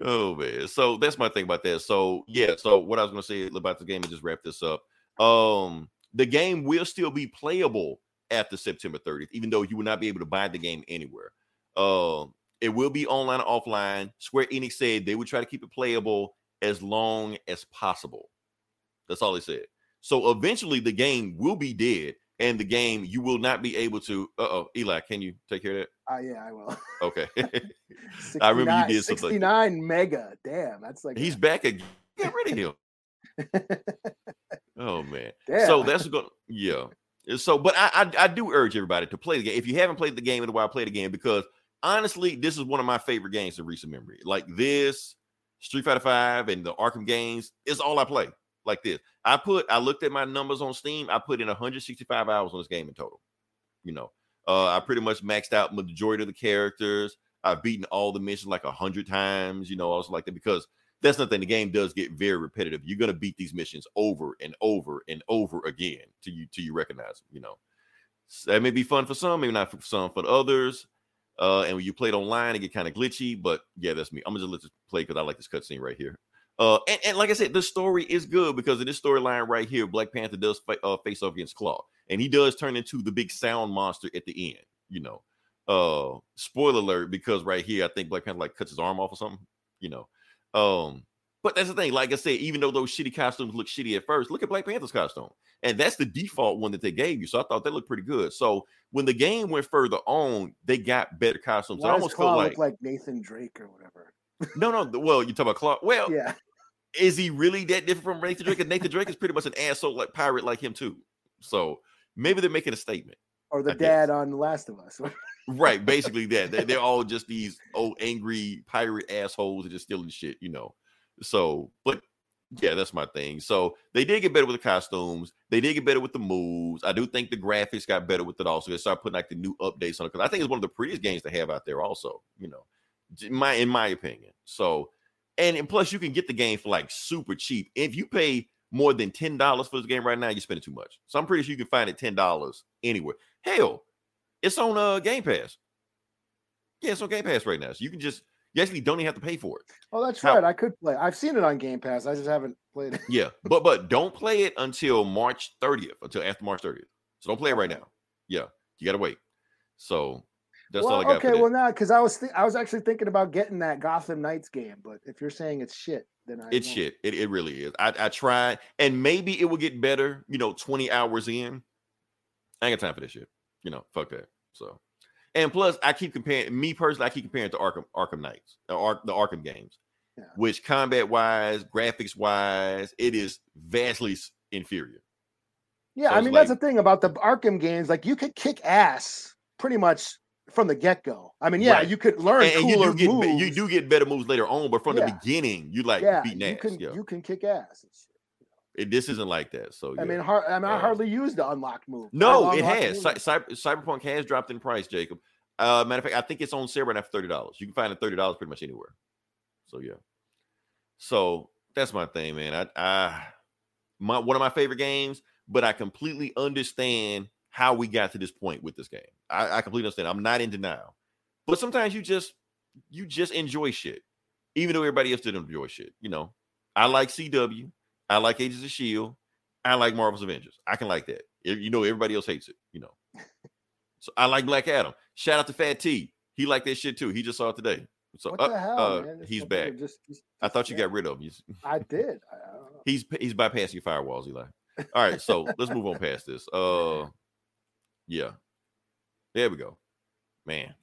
oh man, so that's my thing about that. So yeah, so what I was gonna say about the game and just wrap this up. Um, the game will still be playable after September 30th, even though you will not be able to buy the game anywhere. Um, it will be online or offline. Square Enix said they would try to keep it playable as long as possible. That's all they said. So eventually the game will be dead, and the game you will not be able to. Uh oh, Eli, can you take care of that? Uh, yeah, I will. Okay. I remember you did something like 69 mega. Damn, that's like He's back again. Get rid of him. oh man. Damn. So that's gonna yeah. So, but I, I I do urge everybody to play the game. If you haven't played the game in a while, play the game because honestly, this is one of my favorite games in recent memory. Like this, Street Fighter Five, and the Arkham games is all I play. Like this, I put I looked at my numbers on Steam. I put in 165 hours on this game in total. You know, uh, I pretty much maxed out majority of the characters. I've beaten all the missions like a hundred times. You know, also like that because that's nothing. The game does get very repetitive. You're gonna beat these missions over and over and over again till you till you recognize them. You know, So that may be fun for some, maybe not for some. For others, uh, and when you play it online, it get kind of glitchy. But yeah, that's me. I'm gonna just let this play because I like this cutscene right here. Uh, and, and like I said, the story is good because in this storyline right here, Black Panther does fa- uh, face off against Klaw, and he does turn into the big sound monster at the end. You know, uh, spoiler alert because right here, I think Black Panther like cuts his arm off or something. You know, um, but that's the thing. Like I said, even though those shitty costumes look shitty at first, look at Black Panther's costume, and that's the default one that they gave you. So I thought that looked pretty good. So when the game went further on, they got better costumes. Why I almost Klaw feel like, like Nathan Drake or whatever? No, no. Well, you talk about Klaw. Well, Yeah. is he really that different from Nathan Drake? 'Cause Nathan Drake is pretty much an asshole like pirate like him too. So maybe they're making a statement. Or the I guess. dad on The Last of Us. Right, basically that. They, they're all just these old angry pirate assholes that just stealing shit, you know. So, but yeah, that's my thing. So they did get better with the costumes. They did get better with the moves. I do think the graphics got better with it also. They started putting like the new updates on it because I think it's one of the prettiest games to have out there. Also, you know, my in my opinion. So, and, and plus you can get the game for like super cheap. If you pay more than ten dollars for this game right now, you're spending too much. So I'm pretty sure you can find it ten dollars anywhere. Hell, it's on uh Game Pass. Yeah, it's on Game Pass right now. So you can just you actually don't even have to pay for it. Oh, that's How- right. I could play. I've seen it on Game Pass. I just haven't played it. Yeah, but but don't play it until March 30th, until after March 30th. So don't play it right now. Yeah, you gotta wait. So that's well, all I got. okay, well now because I was thi- I was actually thinking about getting that Gotham Knights game, but if you're saying it's shit, then I It's won't. shit. It, it really is. I, I tried, and maybe it will get better, you know, 20 hours in. I ain't got time for this shit. You know, fuck that. So, and plus, I keep comparing me personally, I keep comparing to Arkham Arkham Knights, the, Ark, the Arkham games, Yeah. which combat wise, graphics wise, it is vastly inferior. Yeah, So I mean that's the thing about the Arkham games. Like you could kick ass pretty much from the get go. I mean, yeah, Right. you could learn And, and you cooler do get moves. you do get better moves later on, but from Yeah. the beginning, you like yeah, beating you ass. can yeah, you can kick ass. It- this isn't like that. So I mean, har- I mean, I hardly used the unlocked move. No, it has. Cy- Cyberpunk has dropped in price, Jacob. Uh, matter of fact, I think it's on sale right now for thirty dollars. You can find it thirty dollars pretty much anywhere. So yeah. So that's my thing, man. I, I my one of my favorite games, but I completely understand how we got to this point with this game. I, I completely understand. I'm not in denial, but sometimes you just you just enjoy shit, even though everybody else didn't enjoy shit. You know, I like CW, I like Agents of Shield, I like Marvel's Avengers. I can like that. You know, everybody else hates it. You know, so I like Black Adam. Shout out to Fat T. He liked that shit too. He just saw it today. So What uh, hell, uh, man? He's back. Just, just- I thought you yeah, got rid of him. I did. I, I don't know. He's he's bypassing your firewalls, Eli. All right, so let's move on past this. Uh, yeah, there we go, man.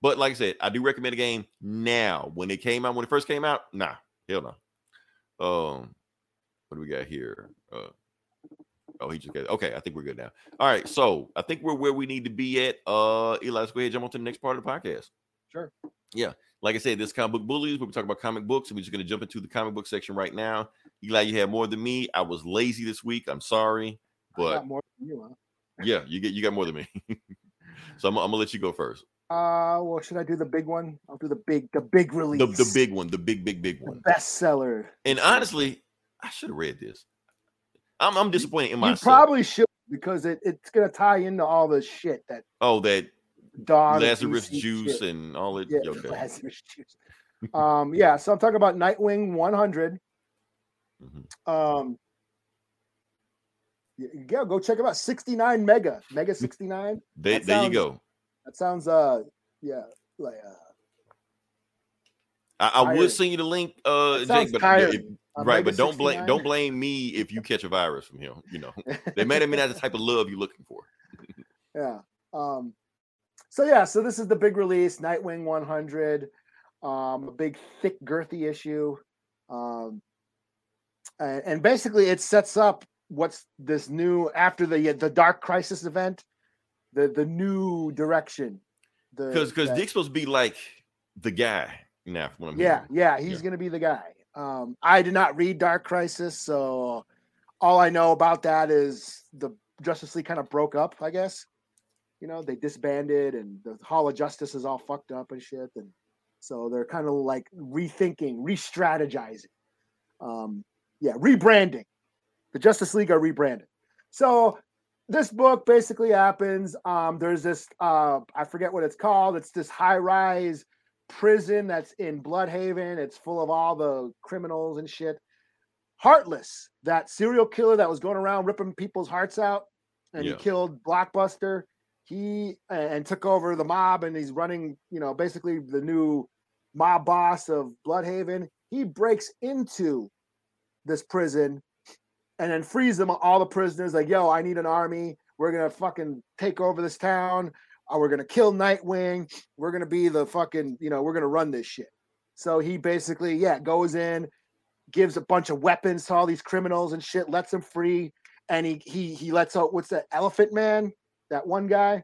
But like I said, I do recommend the game now. When it came out, when it first came out, nah, hell no. Um, what do we got here? Uh, oh, he just got okay. I think we're good now. All right, so I think we're where we need to be at. Uh, Eli, let's go ahead and jump on to the next part of the podcast. Sure. Yeah, like I said, this is comic book bullies. We're talking about comic books, and we're just going to jump into the comic book section right now. Eli, you had more than me. I was lazy this week. I'm sorry, but got more than you, huh? Yeah, you get you got more than me. so I'm, I'm gonna let you go first. Uh, well, should I do the big one? I'll do the big, the big release, The the big one, the big big big the one. bestseller. And honestly, I should have read this. I'm I'm disappointed in You probably should because it, it's gonna tie into all the shit that oh, that and Lazarus juice shit. and all it. yeah, okay. Lazarus juice. um, yeah. So I'm talking about Nightwing 100. Mhm. Um, yeah, go check it out. 69 mega, mega 69. There, That there you go. That sounds uh, yeah, like uh, I, I would send you the link, uh, Jake, but if- right, but don't blame don't blame me if you catch a virus from him. You know, they may have been not the type of love you're looking for. Yeah. Um, so yeah, so this is the big release, Nightwing 100, um, a big thick girthy issue. Um, and, and basically it sets up what's this new after the the Dark Crisis event, the the new direction. Because because Dick's supposed to be like the guy now. From what I'm yeah, hearing. yeah, he's Yeah. gonna be the guy. Um, I did not read Dark Crisis, so all I know about that is the Justice League kind of broke up, I guess. You know, they disbanded and the Hall of Justice is all fucked up and shit. And so they're kind of like rethinking, re-strategizing. Um, yeah, rebranding. The Justice League are rebranded. So this book basically happens. Um, there's this uh, I forget what it's called. It's this high-rise prison that's in Blüdhaven. It's full of all the criminals and shit. Heartless, that serial killer that was going around ripping people's hearts out, and Yeah. he killed Blockbuster. He and took over the mob, and he's running, you know, basically the new mob boss of Blüdhaven. He breaks into this prison and then frees them all the prisoners. Like, yo, I need an army. We're gonna fucking take over this town. Uh, we're gonna kill Nightwing. We're gonna be the fucking, you know, we're gonna run this shit. So he basically, yeah, goes in, gives a bunch of weapons to all these criminals and shit, lets them free, and he he he lets out what's that Elephant Man, that one guy, I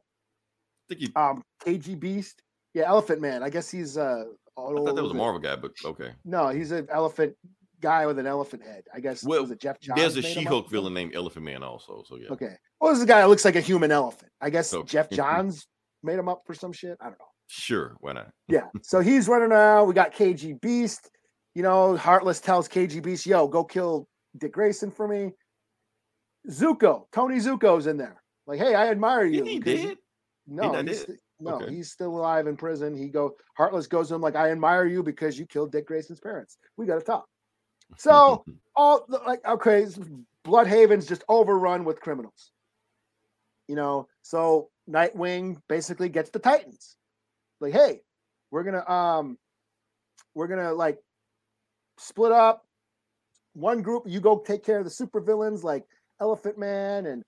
think you. um, KG Beast, yeah, Elephant Man. I guess he's uh, I thought that was a. Marvel guy, but okay. No, he's an elephant guy with an elephant head. I guess Well, was it Geoff Johns? There's a made him up She-Hulk villain named Elephant Man also. So yeah. Okay. Well, this is a guy that looks like a human elephant. I guess Oh. Jeff Johns made him up for some shit. I don't know. Sure, why not? Yeah. So he's running around. We got KG Beast. You know, Heartless tells KG Beast, yo, go kill Dick Grayson for me. Zucco, Tony Zucco's in there. Like, hey, I admire you. He did. No, not he's st- no, Okay. he's still alive in prison. He go Heartless goes to him like, I admire you because you killed Dick Grayson's parents. We got to talk. So all like okay, Blüdhaven's just overrun with criminals. You know, so Nightwing basically gets the Titans. Like, hey, we're gonna um we're gonna like split up. One group, you go take care of the supervillains like Elephant Man, and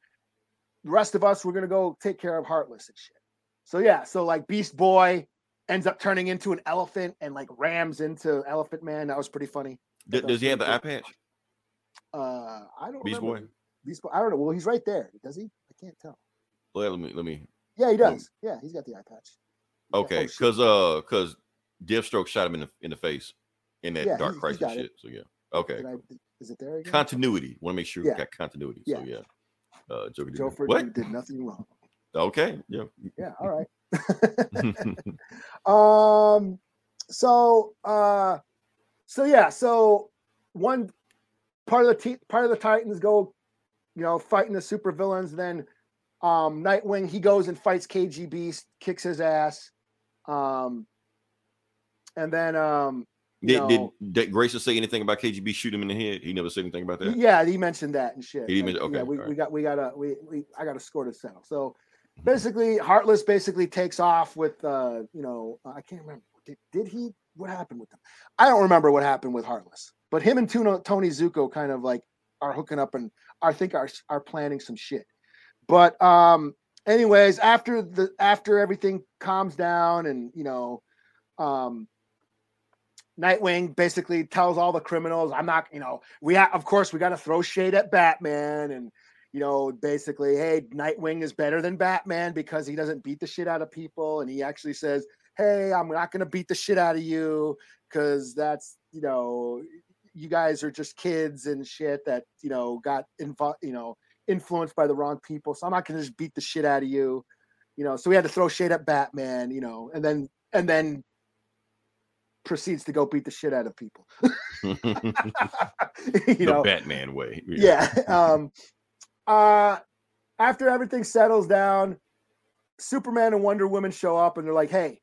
the rest of us, we're gonna go take care of Heartless and shit. So yeah, so like Beast Boy ends up turning into an elephant and like rams into Elephant Man. That was pretty funny. D- does he have the eye patch? Uh, I don't Beast remember. Boy. Beast Boy. I don't know. Well, he's right there. Does he? I can't tell. Well, let me let me. Yeah, he does. Yeah, he's got the eye patch. Yeah, Okay, oh, because uh, because Deathstroke shot him in the in the face in that Yeah, Dark he's- he's Crisis it. shit. So yeah. Okay. I, is it there again? Continuity. Want to make sure we got continuity. Yeah. So yeah. Uh, Joker. did- Joe Ford what? did nothing wrong. Okay. Yeah. Yeah, all right. um so uh so yeah so one part of the te- part of the titans go you know fighting the super villains then um nightwing he goes and fights kg beast kicks his ass um and then um did, did know, did Grayson say anything about KGB shoot him in the head? He never said anything about that. yeah he mentioned that and shit He did mention- yeah okay, we, all we got we got a we, we i got a score to settle so basically heartless basically takes off with uh you know i can't remember did, did he what happened with them i don't remember what happened with heartless but him and Tuno, tony zucco kind of like are hooking up and i think are are planning some shit. But um anyways after the after everything calms down and you know um Nightwing basically tells all the criminals, "I'm not, you know, we ha- of course we got to throw shade at Batman, and you know, basically, hey, Nightwing is better than Batman because he doesn't beat the shit out of people, and he actually says, hey, I'm not gonna beat the shit out of you because that's, you know, you guys are just kids and shit that you know got involved, you know, influenced by the wrong people, so I'm not gonna just beat the shit out of you, you know. So we had to throw shade at Batman, you know, and then and then proceeds to go beat the shit out of people. you the know, Batman way. yeah. Um, uh, after everything settles down, Superman and Wonder Woman show up and they're like, "Hey,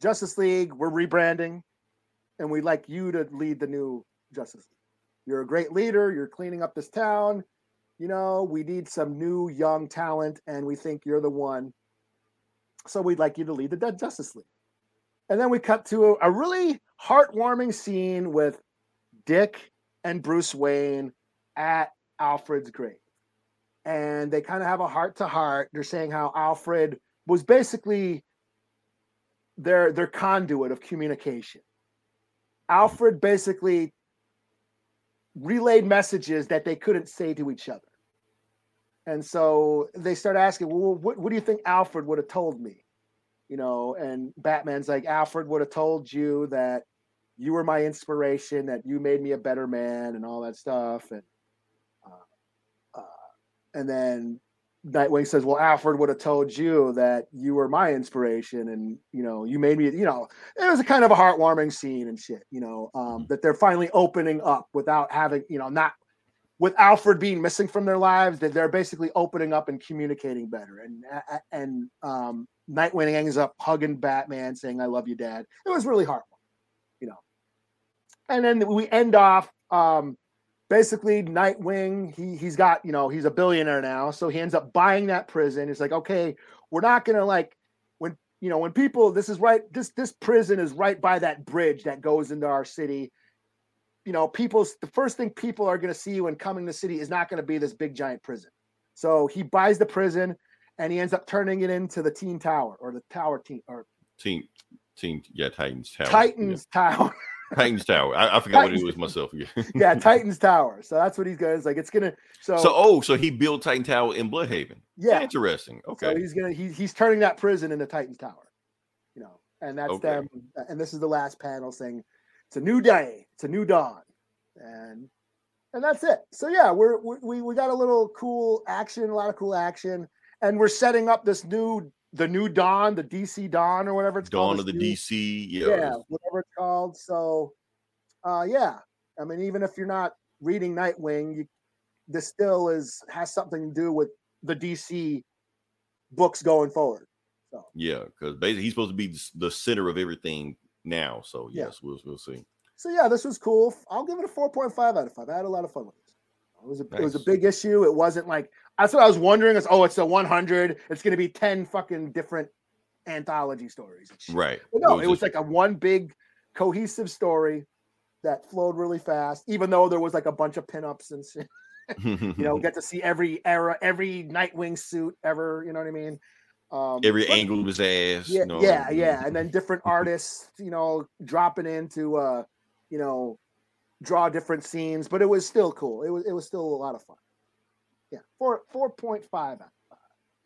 Justice League, we're rebranding, and we'd like you to lead the new Justice League. You're a great leader. You're cleaning up this town. You know, we need some new young talent, and we think you're the one. So we'd like you to lead the Dead Justice League." And then we cut to a, a really heartwarming scene with Dick and Bruce Wayne at Alfred's grave. And they kind of have a heart to heart. They're saying how Alfred was basically their their conduit of communication. Alfred basically relayed messages that they couldn't say to each other. And so they start asking, well, what, what do you think Alfred would have told me? You know, and Batman's like, Alfred would have told you that you were my inspiration, that you made me a better man, and all that stuff. And uh, uh, and then Nightwing says, "Well, Alfred would have told you that you were my inspiration, and you know, you made me. You know, it was a kind of a heartwarming scene and shit. You know, um, that they're finally opening up without having, you know, not with Alfred being missing from their lives. That they're basically opening up and communicating better. And and um, Nightwing ends up hugging Batman, saying, "I love you, Dad." It was really heartwarming, you know. And then we end off. Um, basically Nightwing, he he's got, you know, he's a billionaire now, so he ends up buying that prison. It's like, okay, we're not gonna like when you know when people this is right, this this prison is right by that bridge that goes into our city. You know, people's the first thing people are gonna see when coming to the city is not gonna be this big giant prison. So he buys the prison and he ends up turning it into the teen tower or the tower team or Team, team, yeah, Titans Tower. Titans Tower. Titans Tower. I, I forgot what it was myself. Yeah. yeah, Titans Tower. So that's what he's gonna. It's like it's gonna. So, So, oh, so he built Titan Tower in Blüdhaven. yeah, Interesting. So Okay. he's gonna he, he's turning that prison into Titans Tower, you know, and that's Okay. them. And this is the last panel saying it's a new day, it's a new dawn, and and that's it. So yeah, we're we we, we got a little cool action, a lot of cool action, and we're setting up this new the new dawn, the DC dawn or whatever it's called. Dawn of the new- DC. Yeah. yeah, whatever it's called. So, uh, yeah, I mean, even if you're not reading Nightwing, you, this still is has something to do with the DC books going forward. So. Yeah, because basically he's supposed to be the- center of everything now. So Yeah. yes, we'll we'll see. So yeah, this was cool. I'll give it a four point five out of five. I had a lot of fun with this. It was a it was a big issue. It wasn't like that's what I was wondering. Is oh, it's a one hundred. It's going to be ten fucking different anthology stories. Right. But no, It it was was like a one big cohesive story that flowed really fast. Even though there was like a bunch of pinups and shit. You know, get to see every era, every Nightwing suit ever. You know what I mean? Um, every but- angle was ass. yeah, you know, yeah, yeah, and then different artists, you know, dropping into, uh, you know, draw different scenes, but it was still cool. It was it was still a lot of fun. Yeah, four four point five.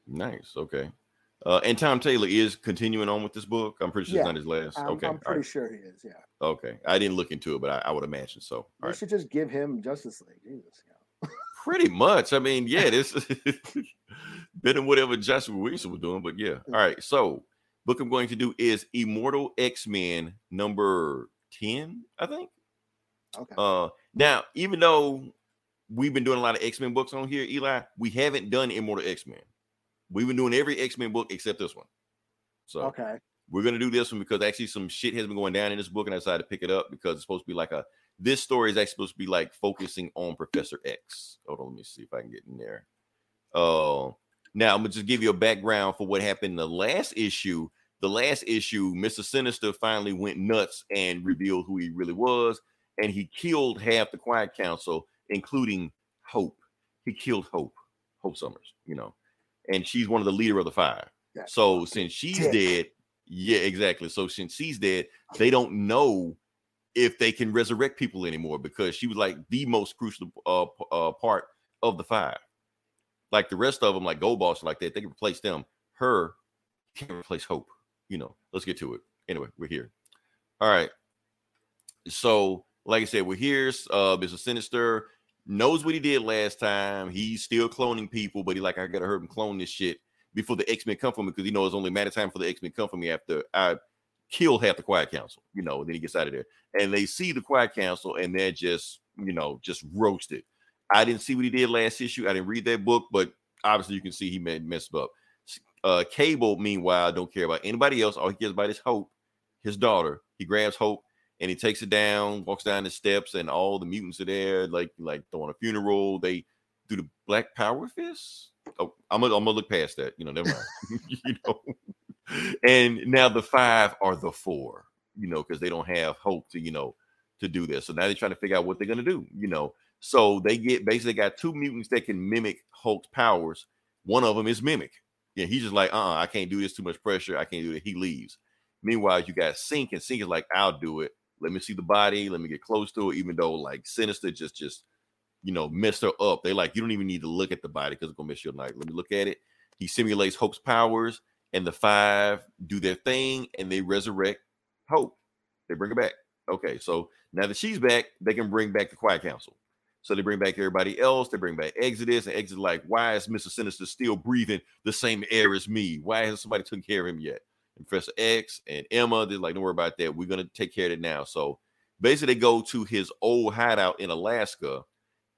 Nice. Okay. Uh, and Tom Taylor is continuing on with this book. I'm pretty sure Yeah, it's not his last. I'm, okay. I'm pretty right. sure he is. Yeah, Okay. I didn't look into it, but I, I would imagine so. All we right. should just give him Justice League. Jesus, yeah. Pretty much. I mean, yeah, this better than whatever Joshua Wilson was doing, but yeah. All right. So, book I'm going to do is Immortal X Men number 10, I think. Okay. Uh, now, even though we've been doing a lot of X Men books on here, Eli, we haven't done Immortal X Men. We've been doing every X Men book except this one. So, okay. we're gonna do this one because actually some shit has been going down in this book, and I decided to pick it up because it's supposed to be like a this story is actually supposed to be like focusing on Professor X. Hold on, let me see if I can get in there. Uh now I'm gonna just give you a background for what happened in the last issue. The last issue, Mr. Sinister finally went nuts and revealed who he really was, and he killed half the Quiet Council, including Hope. He killed Hope, Hope Summers, you know, and she's one of the leader of the five. That So since she's dick. dead, yeah, exactly. So since she's dead, they don't know if they can resurrect people anymore because she was like the most crucial uh, uh part of the five. Like the rest of them, like Goldballs, like that, they can replace them. Her can't replace Hope. You know. Let's get to it. Anyway, we're here. All right. So, like I said, we're here. Uh, Mr. Sinister knows what he did last time. He's still cloning people, but he like, I gotta hurt him clone this shit before the X Men come for me because he knows it's only a matter of time for the X Men come for me after I kill half the Quiet Council. You know, and then he gets out of there, and they see the Quiet Council, and they're just, you know, just roasted. I didn't see what he did last issue. I didn't read that book, but obviously you can see he made messed up. Uh, Cable, meanwhile, don't care about anybody else. All he cares about is Hope, his daughter. He grabs Hope and he takes it down, walks down the steps, and all the mutants are there, like like throwing a funeral. They do the Black Power fist. Oh, I'm gonna I'm gonna look past that. You know, never mind. you know, and now the five are the four. You know, because they don't have hope to you know to do this. So now they're trying to figure out what they're gonna do. You know, so they get basically got two mutants that can mimic Hulk's powers. One of them is mimic. Yeah, he's just like, uh, uh, I can't do this. Too much pressure. I can't do it. He leaves. Meanwhile, you got Synch, and Synch is like, I'll do it. Let me see the body. Let me get close to it. Even though like Sinister just just you know messed her up. They like you don't even need to look at the body because it's gonna miss your night. Let me look at it. He simulates Hope's powers, and the five do their thing, and they resurrect Hope. They bring her back. Okay, so now that she's back, they can bring back the Quiet Council. So they bring back everybody else. They bring back Exodus, and Exodus like, why is Mister Sinister still breathing the same air as me? Why hasn't somebody taken care of him yet? And Professor X and Emma, they're like, don't worry about that. We're gonna take care of it now. So basically, they go to his old hideout in Alaska,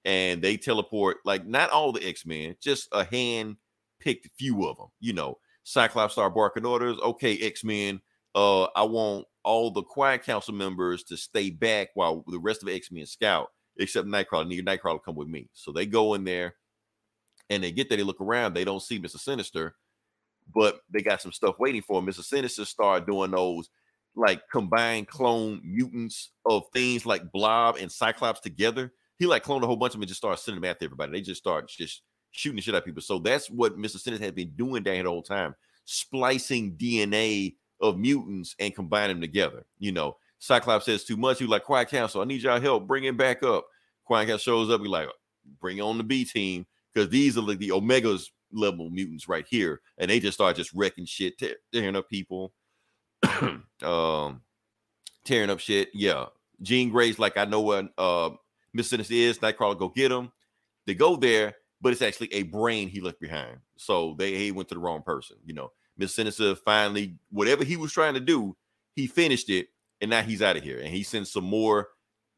and they teleport like not all the X Men, just a hand picked few of them. You know, Cyclops start barking orders. Okay, X Men, uh, I want all the Quiet Council members to stay back while the rest of X Men scout, except Nightcrawler. Need Nightcrawler come with me. So they go in there, and they get there. They look around. They don't see Mister Sinister, but they got some stuff waiting for him. Mister Sinister start doing those like combined clone mutants of things like Blob and Cyclops together. He like cloned a whole bunch of them and just started sending them after everybody. They just start just shooting shit at people. So that's what Mr. Sinister has been doing down here the whole time, splicing DNA of mutants and combine them together. You know, Cyclops says too much. He's like, Quiet Council, I need y'all help. Bring him back up. Quiet Council shows up. He like, bring on the B team because these are like the Omegas level mutants right here, and they just start just wrecking shit, te- tearing up people, um, tearing up shit. Yeah, Jean Grey's like, I know what uh Miss Sinister is. Nightcrawler, go get him. They go there, but it's actually a brain he left behind. So they he went to the wrong person. You know, Miss Sinister finally, whatever he was trying to do, he finished it, and now he's out of here. And he sends some more,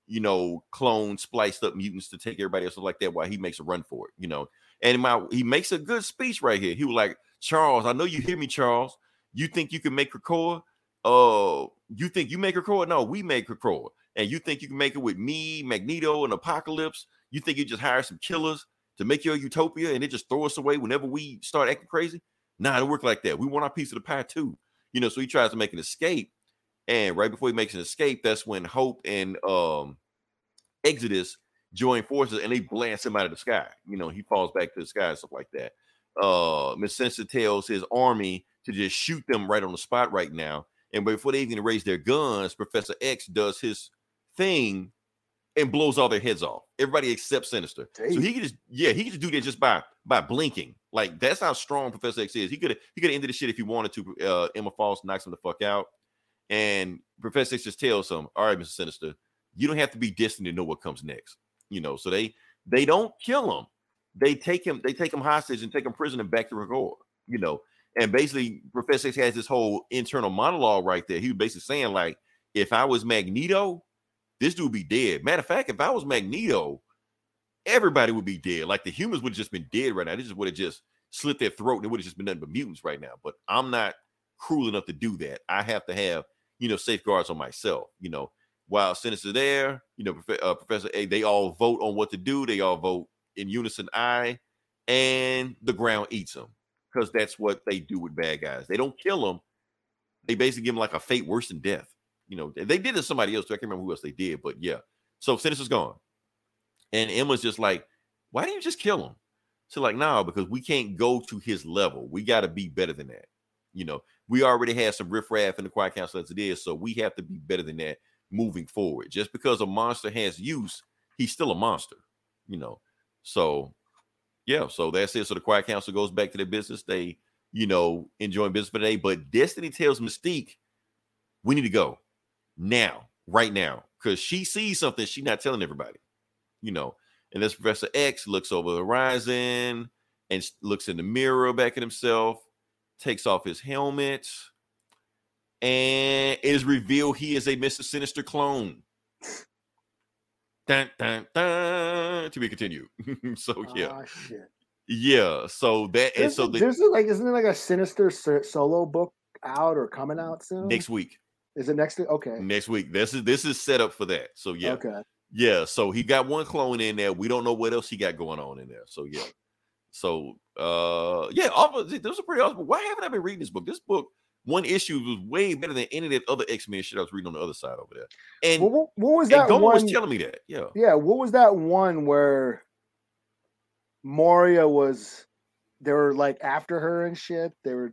you know, clone spliced up mutants to take everybody else like that while he makes a run for it. You know, and my he makes a good speech right here. He was like, Charles, I know you hear me, Charles. You think you can make Krakoa? Uh, you think you make Krakoa? No, we make Krakoa. and you think you can make it with me, Magneto, and Apocalypse. You think you just hire some killers to make your utopia and they just throw us away whenever we start acting crazy? Nah, it work like that. We want our piece of the pie too. You know, so he tries to make an escape. And right before he makes an escape, that's when Hope and um Exodus join forces and they blast him out of the sky. You know, he falls back to the sky and stuff like that. Uh Miss Sinister tells his army to just shoot them right on the spot right now. And before they even raise their guns, Professor X does his thing and blows all their heads off. Everybody except Sinister. So he can just, yeah, he can just do that just by by blinking. Like that's how strong Professor X is. He could have he could have ended the shit if he wanted to. Uh, Emma Frost knocks him the fuck out, and Professor X just tells him, "All right, Mr. Sinister, you don't have to be distant to know what comes next." You know, so they they don't kill him. They take him they take him hostage and take him prisoner back to Rigor. You know, and basically Professor X has this whole internal monologue right there. He was basically saying like, if I was Magneto, this dude would be dead. Matter of fact, if I was Magneto, everybody would be dead. Like the humans would have just been dead right now. They just would have just slit their throat and it would have just been nothing but mutants right now. But I'm not cruel enough to do that. I have to have, you know, safeguards on myself. You know, while Sinister there, you know, uh, Professor A, they all vote on what to do. They all vote in unison, I, and the ground eats them because that's what they do with bad guys. They don't kill them. They basically give them like a fate worse than death. You know, they did it to somebody else too. I can't remember who else they did, but yeah. So Sinister's gone. And Emma's just like, why didn't you just kill him? So like, no, because we can't go to his level. We got to be better than that. You know, we already had some riffraff in the Quiet Council as it is, so we have to be better than that moving forward. Just because a monster has use, he's still a monster. You know, so yeah, so that's it. So the Quiet Council goes back to their business. They, you know, enjoying business for the day. But Destiny tells Mystique, we need to go now, right now, because she sees something she's not telling everybody. You know, and this Professor X looks over the horizon and looks in the mirror back at himself, takes off his helmet, and it is revealed he is a Mr. Sinister clone. Dun, dun, dun, to be continued. so yeah, Ah, shit. yeah. So that and so the there's like isn't there like a sinister solo book out or coming out soon? next week, is it next? Okay. next week. This is this is set up for that. So yeah, Okay. yeah. So he got one clone in there. We don't know what else he got going on in there. So yeah. So uh yeah, this a pretty awesome. Why haven't I been reading this book? This book, one issue was way better than any of that other X-Men shit I was reading on the other side over there. And, What, what, was that Goma was telling me that. Yeah. yeah. What was that one where Moria was? They were like after her and shit. They were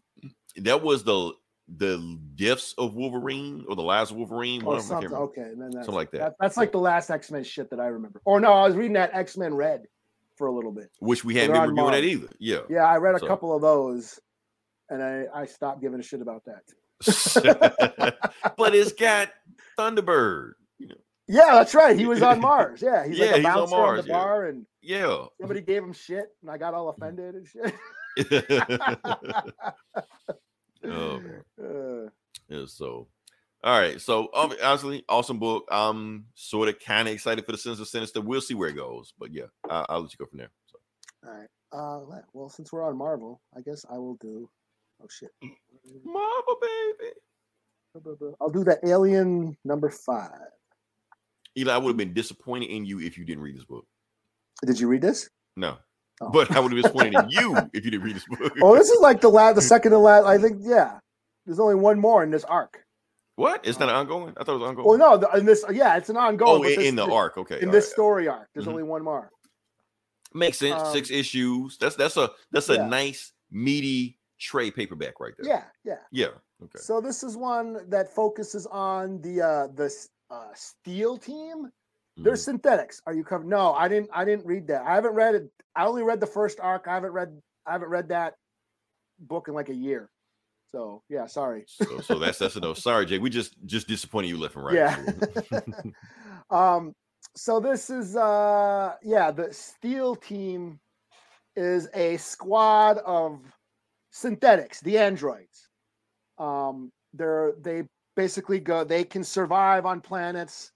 That was the the gifts of Wolverine or the of Wolverine. or one of them, I can't something. Okay, and then that's, Something like that. That's like the last X Men shit that I remember. Or no, I was reading that X Men Red for a little bit. Which we hadn't been reviewing that either. Yeah. Yeah, I read a So- couple of those, and I I stopped giving a shit about that. but it's got Thunderbird. You know, Yeah, that's right. He was on Mars. Yeah, he's Yeah, like a he's on bouncer Mars, the yeah. bar, and yeah. somebody gave him shit, and I got all offended and shit. oh man. Uh, Yeah, so all right. So obviously, awesome book. I'm sort of kind of excited for the Sins of Sinister. We'll see where it goes. But yeah, I, I'll let you go from there. So all right. Uh, well, since we're on Marvel, I guess I will do. Oh shit! Mama baby. I'll do the Alien number five. Eli, I would have been disappointed in you if you didn't read this book. Did you read this? No. Oh. But I would have been disappointed in you if you didn't read this book. Oh, this is like the last, the second to last. I think. Yeah, there's only one more in this arc. What? It's not ongoing? I thought it was ongoing. Well, no, the, in this, yeah, it's an ongoing. oh, in, this- in the arc. Okay. in all this right. story arc, there's Mhm. only one more. Makes sense. um, Six issues. That's that's a that's a Yeah. nice meaty trade paperback right there. Yeah, yeah. Yeah. Okay. So this is one that focuses on the uh the uh, Steel team. They're Mhm. synthetics. Are you covered? No, I didn't. I didn't read that. I haven't read it. I only read the first arc. I haven't read. I haven't read that book in like a year. So yeah, sorry. So, so that's that's a no. Sorry, Jay. We just just disappointed you left and right. Yeah. um. So this is uh yeah the Steel team is a squad of synthetics, the androids. Um, they're they basically go. They can survive on planets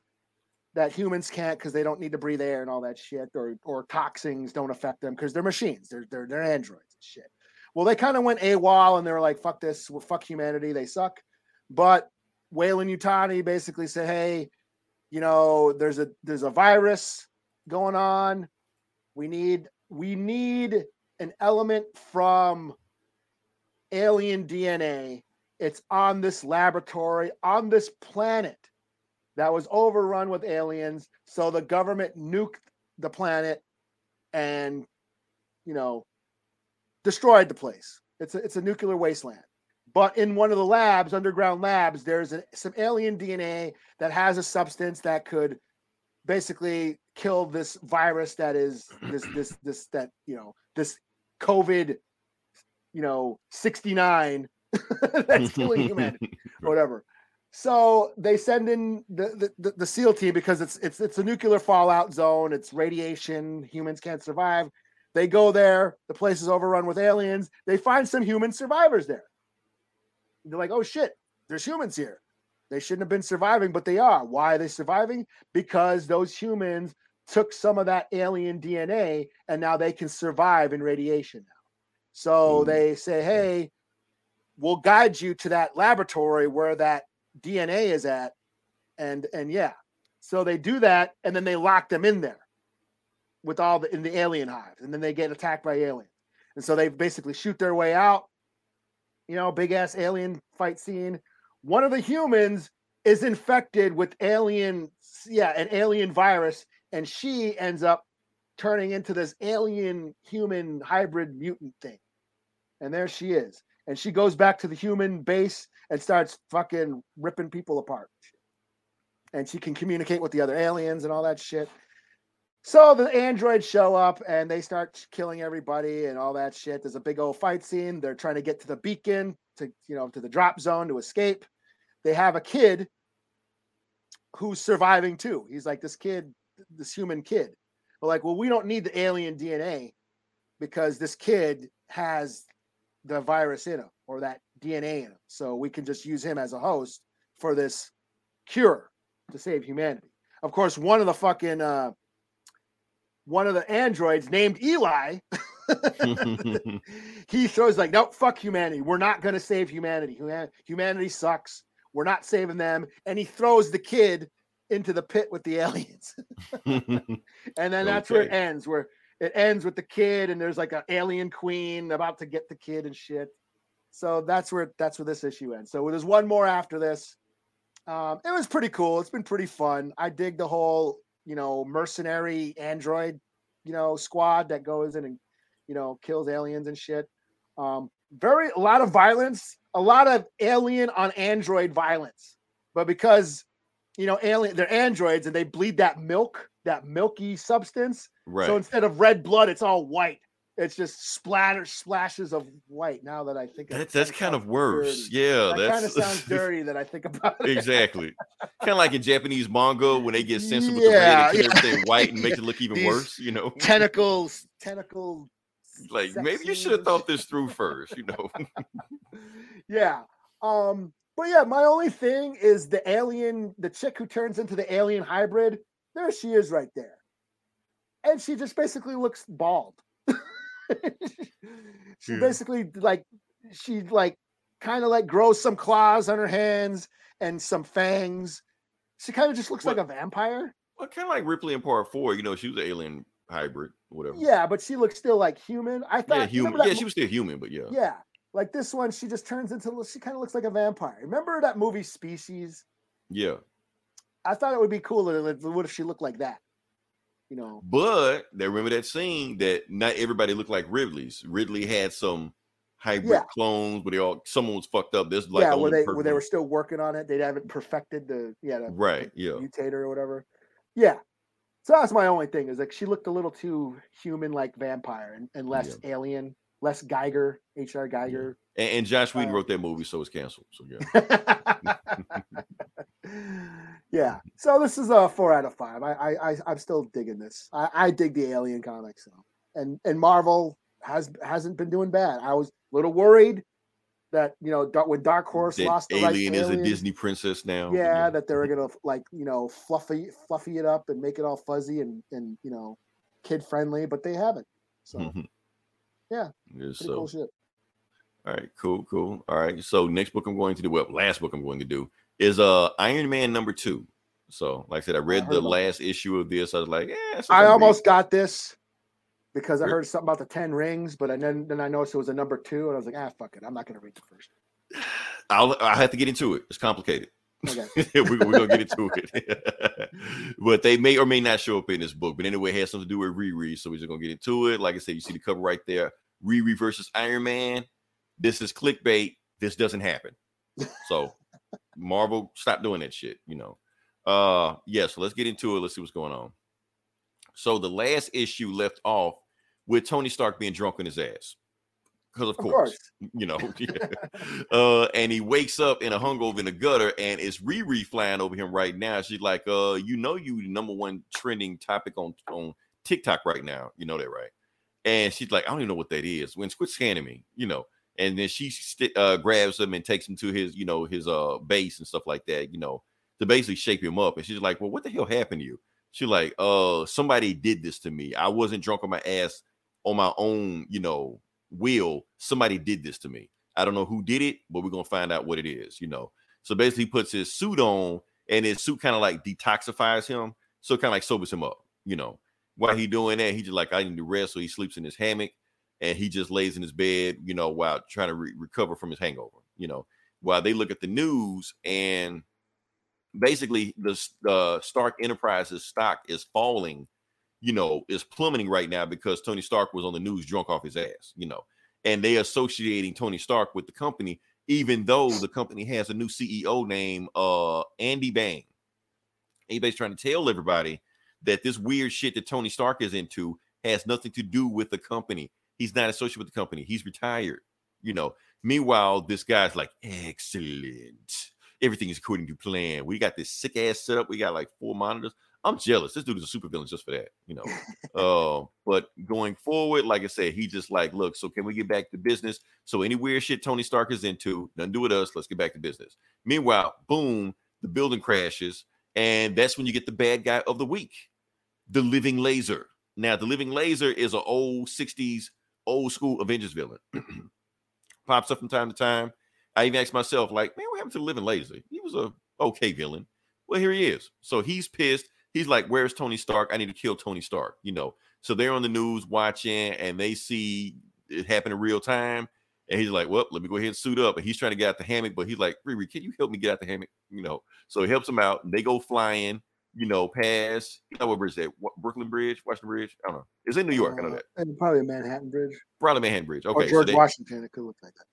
that humans can't because they don't need to breathe air and all that shit, or or toxins don't affect them because they're machines. They're they're they're androids and shit. Well, they kind of went AWOL and they were like, "Fuck this, well, fuck humanity, they suck." But Weyland-Yutani basically said, "Hey, you know, there's a there's a virus going on. We need we need an element from alien DNA. It's on this laboratory on this planet that was overrun with aliens. So the government nuked the planet and you know destroyed the place. It's a, it's a nuclear wasteland. But in one of the labs, underground labs, there's a, some alien DNA that has a substance that could basically kill this virus that is this this this that you know this COVID, you know, 69 that's killing humanity, or whatever. So they send in the, the the the SEAL team because it's it's it's a nuclear fallout zone. It's radiation. Humans can't survive. They go there. The place is overrun with aliens. They find some human survivors there. They're like, oh shit, there's humans here. They shouldn't have been surviving, but they are. Why are they surviving? Because those humans took some of that alien DNA and now they can survive in radiation now. So Mm. they say, hey, we'll guide you to that laboratory where that DNA is at. And and yeah. So they do that and then they lock them in there with all the in the alien hives, and then they get attacked by aliens. And so they basically shoot their way out. You know, big ass alien fight scene. One of the humans is infected with alien, yeah, an alien virus, and she ends up turning into this alien human hybrid mutant thing. And there she is. And she goes back to the human base and starts fucking ripping people apart. And she can communicate with the other aliens and all that shit. So the androids show up and they start killing everybody and all that shit. There's a big old fight scene. They're trying to get to the beacon to, you know, to the drop zone to escape. They have a kid who's surviving too. He's like this kid, this human kid. But like, well, we don't need the alien DNA because this kid has the virus in him or that DNA in him. So we can just use him as a host for this cure to save humanity. Of course, one of the fucking uh one of the androids named Eli, he throws like, nope, fuck humanity. We're not gonna save humanity. Human- Humanity sucks. We're not saving them. And he throws the kid into the pit with the aliens. and then that's where it ends, where it ends with the kid, and there's like an alien queen about to get the kid and shit. So that's where that's where this issue ends. So there's one more after this. Um, it was pretty cool. It's been pretty fun. I dig the whole, you know, mercenary android, you know, squad that goes in and, you know, kills aliens and shit. Um, very a lot of violence, a lot of alien on android violence. But because you know, alien they're androids and they bleed that milk, that milky substance. right. So instead of red blood, it's all white. It's just splatter splashes of white. Now that I think of That, it, that's kind of worse. dirty. Yeah, That kind of sounds dirty that I think about it. exactly. kind of like in Japanese manga when they get censored with Yeah, the red, they yeah. everything white and make it look even These worse. You know, Tentacles, tentacle. like sex maybe you should have thought this through first. You know, yeah. Um, but yeah, my only thing is the alien, the chick who turns into the alien hybrid. There she is right there. And she just basically looks bald. she Yeah. basically like she like kind of like grows some claws on her hands and some fangs. She kind of just looks like a vampire. well, kind of like Ripley in Part Four. You know, she was an alien hybrid, whatever. Yeah, but she looks still like human. I thought yeah, human. Yeah, mo- she was still human, but yeah, Yeah, like this one, she just turns into. She kind of looks like a vampire. Remember that movie Species? yeah. I thought it would be cooler. What if she looked like that? You know? But they remember that scene that not everybody looked like Ripley's. Ridley had some hybrid Yeah. clones, but they all someone was fucked up. This like yeah, the where they where they were still working on it. They haven't perfected the yeah the, right. the Yeah, mutator or whatever. Yeah. So that's my only thing is like she looked a little too human like vampire and, and less alien, less Giger, HR Giger. and, and Joss Whedon Uh, wrote that movie, so it's canceled. So yeah. yeah. So this is a four out of five. I I, I I'm still digging this. I, I dig the Alien comics. So. And and Marvel has hasn't been doing bad. I was a little worried that you know when Dark Horse that lost the Alien is a Disney princess now. Yeah, that they were gonna like you know fluffy fluffy it up and make it all fuzzy and and you know kid friendly, but they haven't. So Mhm. Yeah, Yeah, so cool shit. all right, cool, cool. All right. So next book I'm going to do, well, last book I'm going to do is uh Iron Man number two. So, like I said, I read heard the last issue of this. I was like, yeah, I almost got this because I heard something about the ten rings, but I then then I noticed it was a number two, and I was like, ah, fuck it, I'm not gonna read the first. I'll I have to get into it. It's complicated. Okay. we, we're gonna get into it. but they may or may not show up in this book. But anyway, it has something to do with Riri. So we're just gonna get into it. Like I said, you see the cover right there. Riri versus Iron Man. This is clickbait. This doesn't happen. So Marvel, stop doing that shit, you know. Uh yeah, so let's get into it. Let's see what's going on. So the last issue left off with Tony Stark being drunk on his ass. Because of, Of course, course. you know. uh, and he wakes up in a hungover in the gutter, and it's Riri flying over him right now. She's like, uh, you know, you the number one trending topic on on TikTok right now. You know that, right? And she's like, I don't even know what that is. When quit scanning me, you know. And then she st- uh, grabs him and takes him to his, you know, his uh base and stuff like that, you know, to basically shape him up. And she's like, Well, what the hell happened to you? She's like, uh, somebody did this to me. I wasn't drunk on my ass on my own, you know, will. Somebody did this to me. I don't know who did it, but we're gonna find out what it is, you know. So basically, he puts his suit on, and his suit kind of like detoxifies him, so kind of like sobers him up, you know. While he doing that, he just like I need to rest, so he sleeps in his hammock, and he just lays in his bed, you know, while trying to re- recover from his hangover, you know. While they look at the news, and basically the uh, Stark Enterprises stock is falling, you know, is plummeting right now because Tony Stark was on the news drunk off his ass, you know, and they associating Tony Stark with the company, even though the company has a new CEO named uh Andy Bang. Anybody's trying to tell everybody that this weird shit that Tony Stark is into has nothing to do with the company. He's not associated with the company. He's retired, you know. Meanwhile, this guy's like, excellent. Everything is according to plan. We got this sick ass setup. We got like four monitors. I'm jealous. This dude is a super villain just for that, you know. uh, but going forward, like I said, he just like, look, so can we get back to business? So any weird shit Tony Stark is into, nothing to do with us. Let's get back to business. Meanwhile, boom, the building crashes, and that's when you get the bad guy of the week, the Living Laser. Now, the Living Laser is an old 60s, old school Avengers villain. Pops up from time to time. I even asked myself, like, man, what happened to the Living Laser? He was a okay villain. Well, here he is. So he's pissed. He's like, where's Tony Stark? I need to kill Tony Stark, you know. So they're on the news watching and they see it happen in real time. And he's like, well, let me go ahead and suit up. And he's trying to get out the hammock, but he's like, Riri, can you help me get out the hammock? You know, so he helps him out. And they go flying, you know, past, you know, what bridge is that? What, Brooklyn Bridge, Washington Bridge? I don't know. It's in New York. I know Uh, that. and probably Manhattan Bridge Probably Manhattan Bridge. or Okay. so George they- Washington. It could look like that.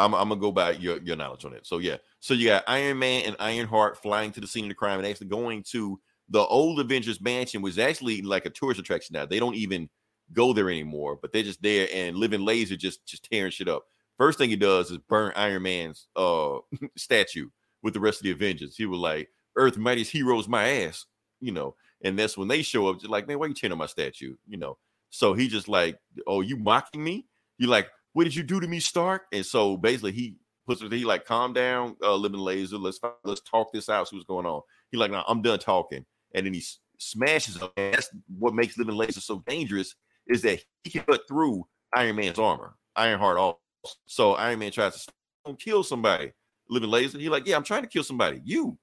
I'm, I'm gonna go by your, your knowledge on it. So yeah, so you got Iron Man and Ironheart flying to the scene of the crime and actually going to the old Avengers mansion, was actually like a tourist attraction now. They don't even go there anymore, but they're just there and living laser just just tearing shit up. First thing he does is burn Iron Man's uh statue with the rest of the Avengers. He was like, Earth mightiest heroes my ass, you know, and that's when they show up, just like, man, why you tearing on my statue? You know. So he just like, Oh, you mocking me? You like, what did you do to me, Stark? And so basically he puts it, he like, calm down, uh, living laser. Let's let's talk this out, see what's going on. He like, no, I'm done talking. And then he smashes him. That's what makes living laser so dangerous is that he can cut through Iron Man's armor, Ironheart also. So Iron Man tries to kill somebody. Living laser. He like, yeah, I'm trying to kill somebody. You,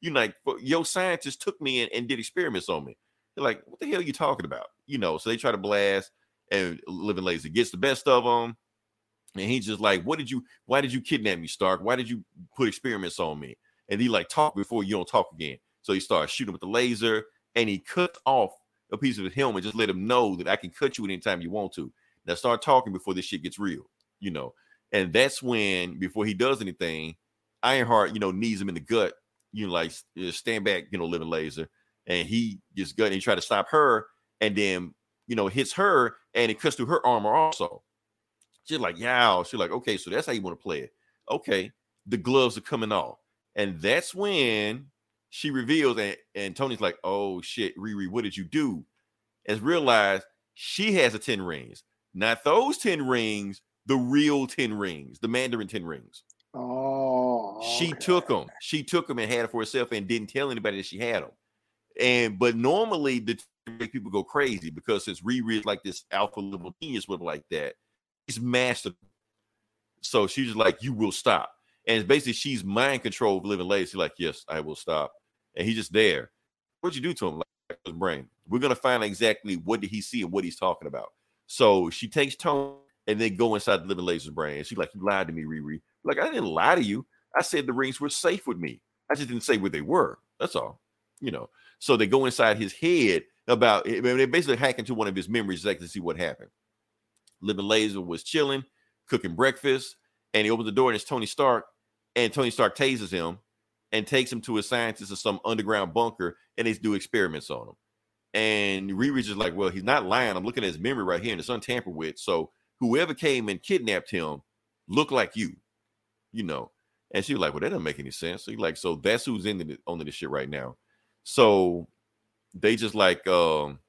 you like, your scientist took me and, and did experiments on me. They're like, what the hell are you talking about? You know, so they try to blast, and Living Laser gets the best of them. And he's just like, What did you, why did you kidnap me, Stark? Why did you put experiments on me? And he like, Talk before you don't talk again. So he starts shooting with the laser and he cuts off a piece of his helmet, just let him know that I can cut you anytime you want to. Now start talking before this shit gets real, you know. And that's when, before he does anything, Ironheart, you know, knees him in the gut, you know, like stand back, you know, living laser. And he just gut and he try to stop her, and then you know, hits her and it cuts through her armor also. She's like, yeah. She's like, okay, so that's how you want to play it. Okay, the gloves are coming off. And that's when she reveals, and, and Tony's like, oh shit, Riri, what did you do? As realized she has the 10 rings. Not those 10 rings, the real 10 rings, the Mandarin 10 rings. Oh, She okay. took them. She took them and had it for herself and didn't tell anybody that she had them. And but normally the make people go crazy because since Riri is like this alpha level genius with like that, he's mastered. So she's just like, you will stop. And basically she's mind control of living late. She's like, yes, I will stop. And he's just there. What'd you do to him? Like his brain. We're gonna find out exactly what did he see and what he's talking about. So she takes Tony and then go inside the living laser's brain. And she's like, You lied to me, Riri. Like, I didn't lie to you. I said the rings were safe with me. I just didn't say where they were. That's all. You know. So they go inside his head about I mean, they basically hack into one of his memories exactly to see what happened. Living Laser was chilling, cooking breakfast, and he opens the door and it's Tony Stark. And Tony Stark tases him and takes him to a scientist of some underground bunker and they do experiments on him. And Riri's just like, well, he's not lying. I'm looking at his memory right here and it's untampered with. So whoever came and kidnapped him looked like you, you know. And she was like, well, that doesn't make any sense. So he's like, so that's who's in the, on this shit right now. So they just like um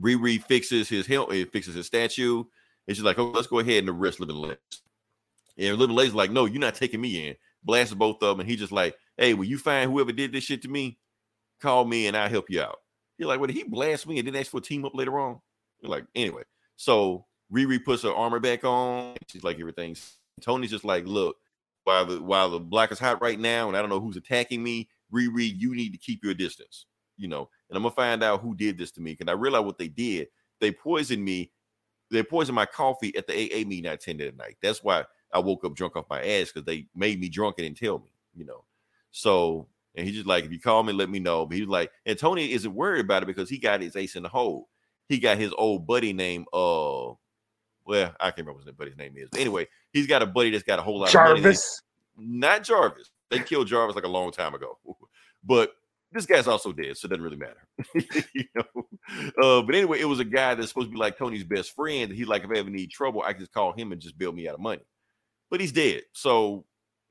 Riri fixes his helmet, fixes his statue. And she's like, oh, let's go ahead and arrest Living Laser. And Living Laser's like, no, you're not taking me in. Blasted both of them. And he just like, hey, will you find whoever did this shit to me? Call me and I'll help you out. You're like, well, did he blast me and then ask for a team up later on? You're like, anyway. So Riri puts her armor back on. She's like, everything's Tony's just like, look, while the while the black is hot right now, and I don't know who's attacking me, Riri, you need to keep your distance, you know. And I'm gonna find out who did this to me because I realize what they did. They poisoned me. They poisoned my coffee at the AA meeting I attended at night. That's why I woke up drunk off my ass because they made me drunk and didn't tell me, you know. So and he's just like, if you call me, let me know. But he's like, and Tony isn't worried about it because he got his ace in the hole. He got his old buddy named uh well, I can't remember what his buddy's name is. But anyway, he's got a buddy that's got a whole lot of money. Jarvis. Not Jarvis. They killed Jarvis like a long time ago. But this guy's also dead, so it doesn't really matter. you know. Uh, but anyway, it was a guy that's supposed to be like Tony's best friend. He's like, if I ever need trouble, I can just call him and just bail me out of money. But he's dead, so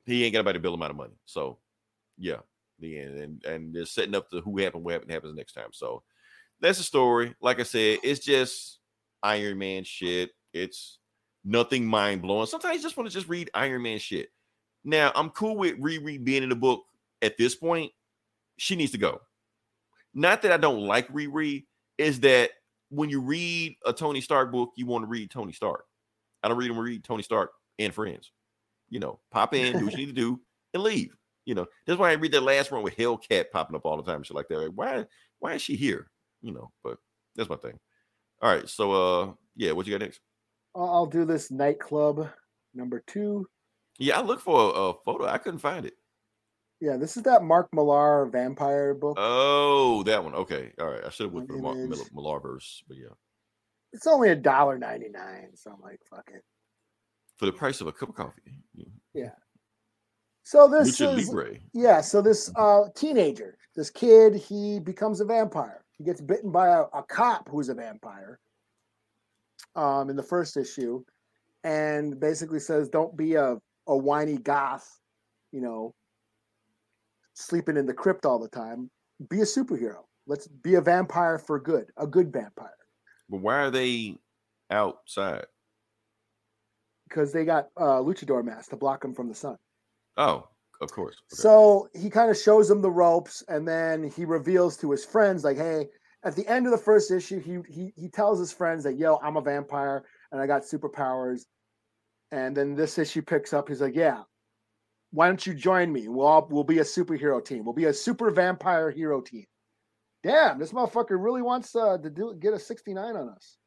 he ain't got anybody to bail him out of money. So yeah, the end. And and they're setting up the who happened, what happened happens next time. So that's the story. Like I said, it's just Iron Man shit. It's nothing mind blowing. Sometimes you just want to just read Iron Man shit. Now I'm cool with Riri being in the book at this point. She needs to go. Not that I don't like Riri, is that when you read a Tony Stark book, you want to read Tony Stark. I don't read them read Tony Stark and friends. You know, pop in, do what you need to do, and leave. You know, that's why I read that last one with Hellcat popping up all the time, and shit like that. Like, why, why is she here? You know, but that's my thing. All right, so uh, yeah, what you got next? I'll do this nightclub number two. Yeah, I looked for a, a photo. I couldn't find it. Yeah, this is that Mark Millar vampire book. Oh, that one. Okay, all right. I should have went for the Mar- Image. Mil- Millarverse, but yeah, it's only a dollar ninety nine, so I'm like, fuck it. For the price of a cup of coffee. Yeah. So this Lucha is Libre. yeah. So this uh teenager, this kid, he becomes a vampire. He gets bitten by a, a cop who's a vampire. Um, in the first issue, and basically says, "Don't be a a whiny goth, you know, sleeping in the crypt all the time. Be a superhero. Let's be a vampire for good, a good vampire." But why are they outside? Because they got uh, luchador masks to block him from the sun. Oh, of course. Okay. So he kind of shows them the ropes, and then he reveals to his friends, like, "Hey." At the end of the first issue, he he he tells his friends that, "Yo, I'm a vampire and I got superpowers." And then this issue picks up. He's like, "Yeah, why don't you join me? We'll all, we'll be a superhero team. We'll be a super vampire hero team." Damn, this motherfucker really wants uh, to do get a 69 on us.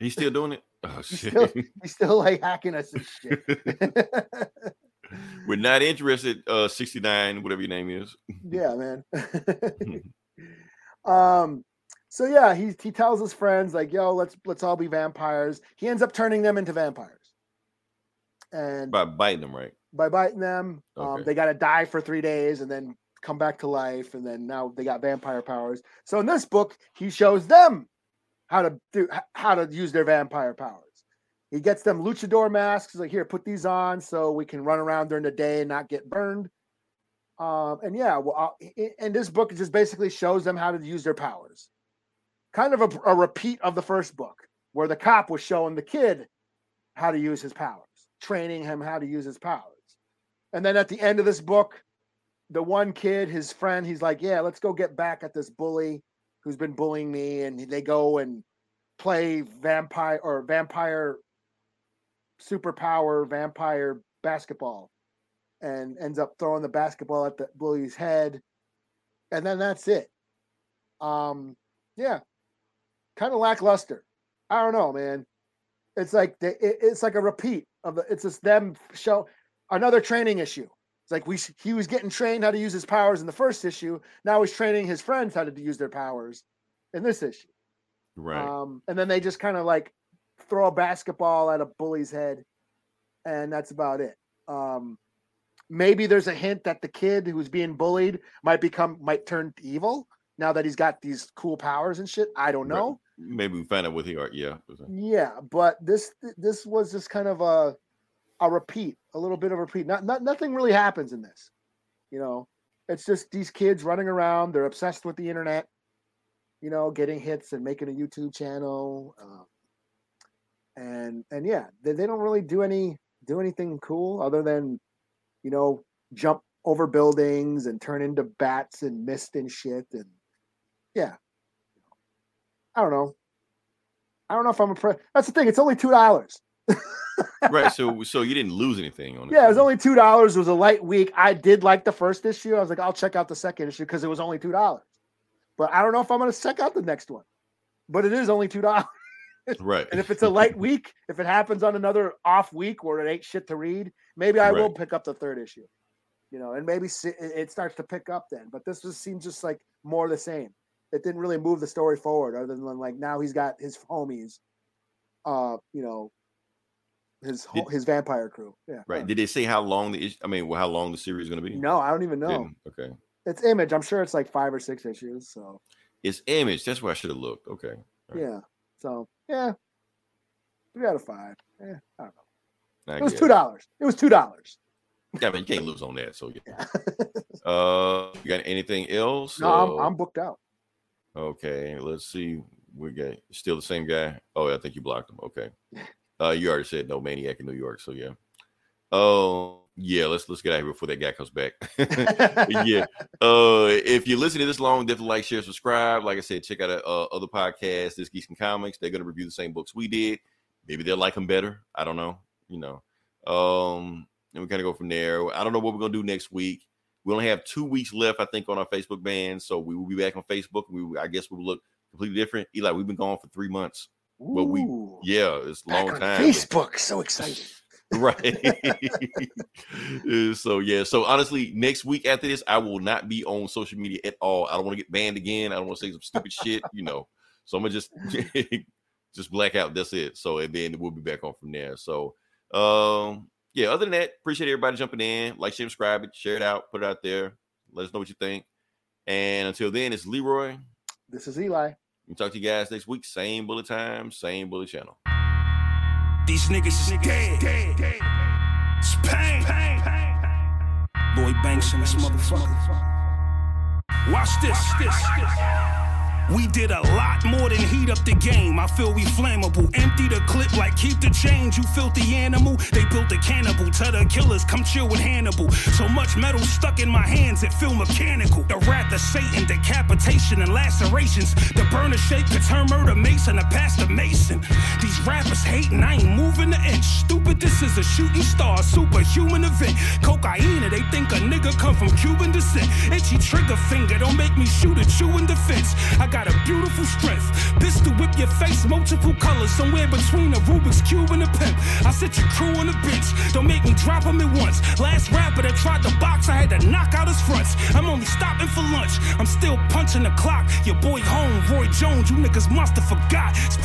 He's still doing it. Oh He's shit. still, he's still like hacking us and shit. We're not interested. Uh, sixty nine, whatever your name is. yeah, man. um, so yeah, he he tells his friends like, "Yo, let's let's all be vampires." He ends up turning them into vampires, and By biting them, right? by biting them, um, they got to die for three days and then come back to life, and then now they got vampire powers. So in this book, he shows them how to do how to use their vampire powers. He gets them luchador masks. Like, here, put these on so we can run around during the day and not get burned. Um, and yeah, well, uh, i- and this book just basically shows them how to use their powers. Kind of a, a repeat of the first book, where the cop was showing the kid how to use his powers, training him how to use his powers. And then at the end of this book, the one kid, his friend, he's like, "Yeah, let's go get back at this bully who's been bullying me." And they go and play vampire or vampire superpower vampire basketball and ends up throwing the basketball at the bully's head and then that's it. Um, yeah, kind of lackluster. I don't know, man. It's like they, it, it's like a repeat of the. It's just them show another training issue. It's like we he was getting trained how to use his powers in the first issue. Now he's training his friends how to use their powers in this issue. Right. Um, and then they just kind of like throw a basketball at a bully's head, and that's about it. Um, maybe there's a hint that the kid who's being bullied might become might turn evil now that he's got these cool powers and shit. I don't Right. know. Maybe we find out what he are. Yeah. Yeah, but this this was just kind of a a repeat, a little bit of a repeat. Not, not nothing really happens in this. You know, it's just these kids running around. They're obsessed with the internet. You know, getting hits and making a YouTube channel. Um, and and yeah, they, they don't really do any do anything cool other than, you know, jump over buildings and turn into bats and mist and shit. And yeah, I don't know. I don't know if I'm impressed. That's the thing. It's only two dollars. right. So so you didn't lose anything on it. Yeah, it was only two dollars. It was a light week. I did like the first issue. I was like, I'll check out the second issue because it was only two dollars. But I don't know if I'm going to check out the next one. But it is only two dollars. right. And if it's a light week, if it happens on another off week where it ain't shit to read, maybe I will pick up the third issue. You know, and maybe it it starts to pick up then. But this just seems just like more the same. It didn't really move the story forward, other than like now he's got his homies, uh, you know, his ho- Did- his vampire crew. Yeah. Right. Did they say how long the? I mean, well, how long the series is going to be? No, I don't even know. Didn't. Okay. It's image. I'm sure it's like five or six issues. So It's image. That's where I should have looked. Okay. Right. yeah. So yeah. Three out of five. Yeah, I don't know. I It was two dollars. It was two dollars. Yeah, I mean, you can't lose on that. So yeah. uh, you got anything else? No, I'm, Uh, I'm booked out. Okay, let's see. We got still the same guy. Oh, I think you blocked him. Okay. Uh, you already said no maniac in New York, so yeah. Oh, yeah. Let's let's get out of here before that guy comes back. yeah. Uh, if you're listening this long, definitely like, share, subscribe. Like I said, check out uh, other podcasts. This Geeks and Comics. They're gonna review the same books we did. Maybe they'll like them better. I don't know. You know. Um, and we kind of go from there. I don't know what we're gonna do next week. We only have two weeks left, I think, on our Facebook ban. So we will be back on Facebook. We, I guess, we will look completely different. Eli, we've been gone for three months. But we, yeah, it's back long on time. Facebook. So excited. right. So yeah. So honestly, next week after this, I will not be on social media at all. I don't want to get banned again. I don't want to say some stupid shit, you know. So I'm gonna just just black out. That's it. So and then we'll be back on from there. So um yeah, other than that, appreciate everybody jumping in. Like, share, subscribe it, share it out, put it out there. Let us know what you think. And until then, it's Leroy. This is Eli. We talk to you guys next week. Same bullet time, same bullet channel. These niggas is dead. It's pain. Lloyd Banks and this motherfucker. Watch this, this, this. We did a lot more than heat up the game. I feel we flammable. Empty the clip like keep the change, you filthy animal. They built a cannibal. Tell the killers, come chill with Hannibal. So much metal stuck in my hands, it feel mechanical. The wrath of Satan, decapitation and lacerations. The burner shape could turn murder mason to pastor mason. These rappers hating, I ain't moving an inch. Stupid, this is a shooting star, superhuman event. Cocaine, they think a nigga come from Cuban descent. Itchy trigger finger, don't make me shoot at you in defense. I got a beautiful strength. Pistol whip your face, multiple colors, somewhere between a Rubik's Cube and a pimp. I set your crew on the bench, don't make me drop him at once. Last rapper that tried to box, I had to knock out his fronts. I'm only stopping for lunch, I'm still punching the clock. Your boy home, Roy Jones, you niggas must have forgot. It's.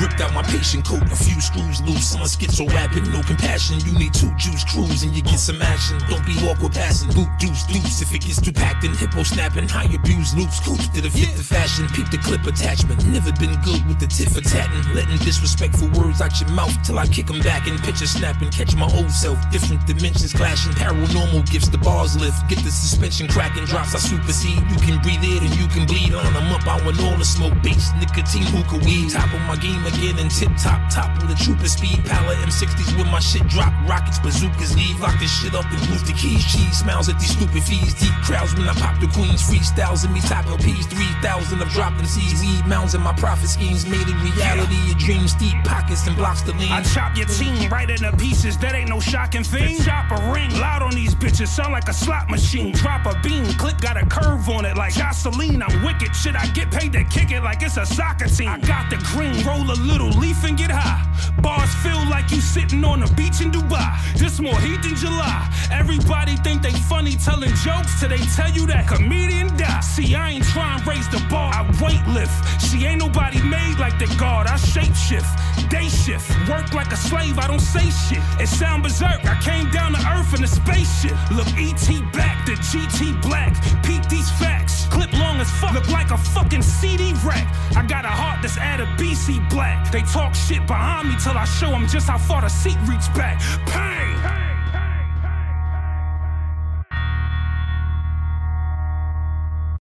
Ripped out my patient coat, a few screws loose. I'm a schizo rapping, no compassion. You need two juice crews and you get some action. Don't be awkward passing. Boot deuce deuce. If it gets too packed in hippo snapping, high abuse loops. Coops to the fit the fashion. Peep the clip attachment. Never been good with the tit for tatting. Letting disrespectful words out your mouth till I kick them back and picture snapping. Catch my old self. Different dimensions clashing. Paranormal gifts, the bars lift. Get the suspension cracking. Drops I supersede. You can breathe it and you can bleed on. I'm up. I want all the smoke base. Nicotine hookah weed. Top of my game again and tip top. Top with a trooper speed. Pala M60s with my shit drop. Rockets, bazookas leave. Lock this shit up and move the keys. Cheese smiles at these stupid fees. Deep crowds when I pop the queens. Freestyles in me. Top LPs. 3,000 of I've dropped them seeds, weed mounds and my profit schemes made it reality. Your dreams deep pockets and blocks to lean. I chop your team right into pieces, that ain't no shocking thing. Chop a ring, loud on these bitches, sound like a slot machine. Drop a beam, click got a curve on it like Jocelyn. I'm wicked, shit, I get paid to kick it like it's a soccer team. I got the green, roll a little leaf and get high. Bars feel like you sitting on the beach in Dubai. This more heat than July. Everybody think they funny telling jokes till they tell you that comedian die. See, I ain't trying to raise the bar, I weight lift. She ain't nobody made like the guard, I shape shift. Day shift, work like a slave, I don't say shit. It sound berserk, I came down to earth in a spaceship. Look, ET back, the GT black. Peep these facts, clip long as fuck, look like a fucking CD rack. I got a heart that's at a BC black. They talk shit behind me till I show them just how far the seat reach back. Pain!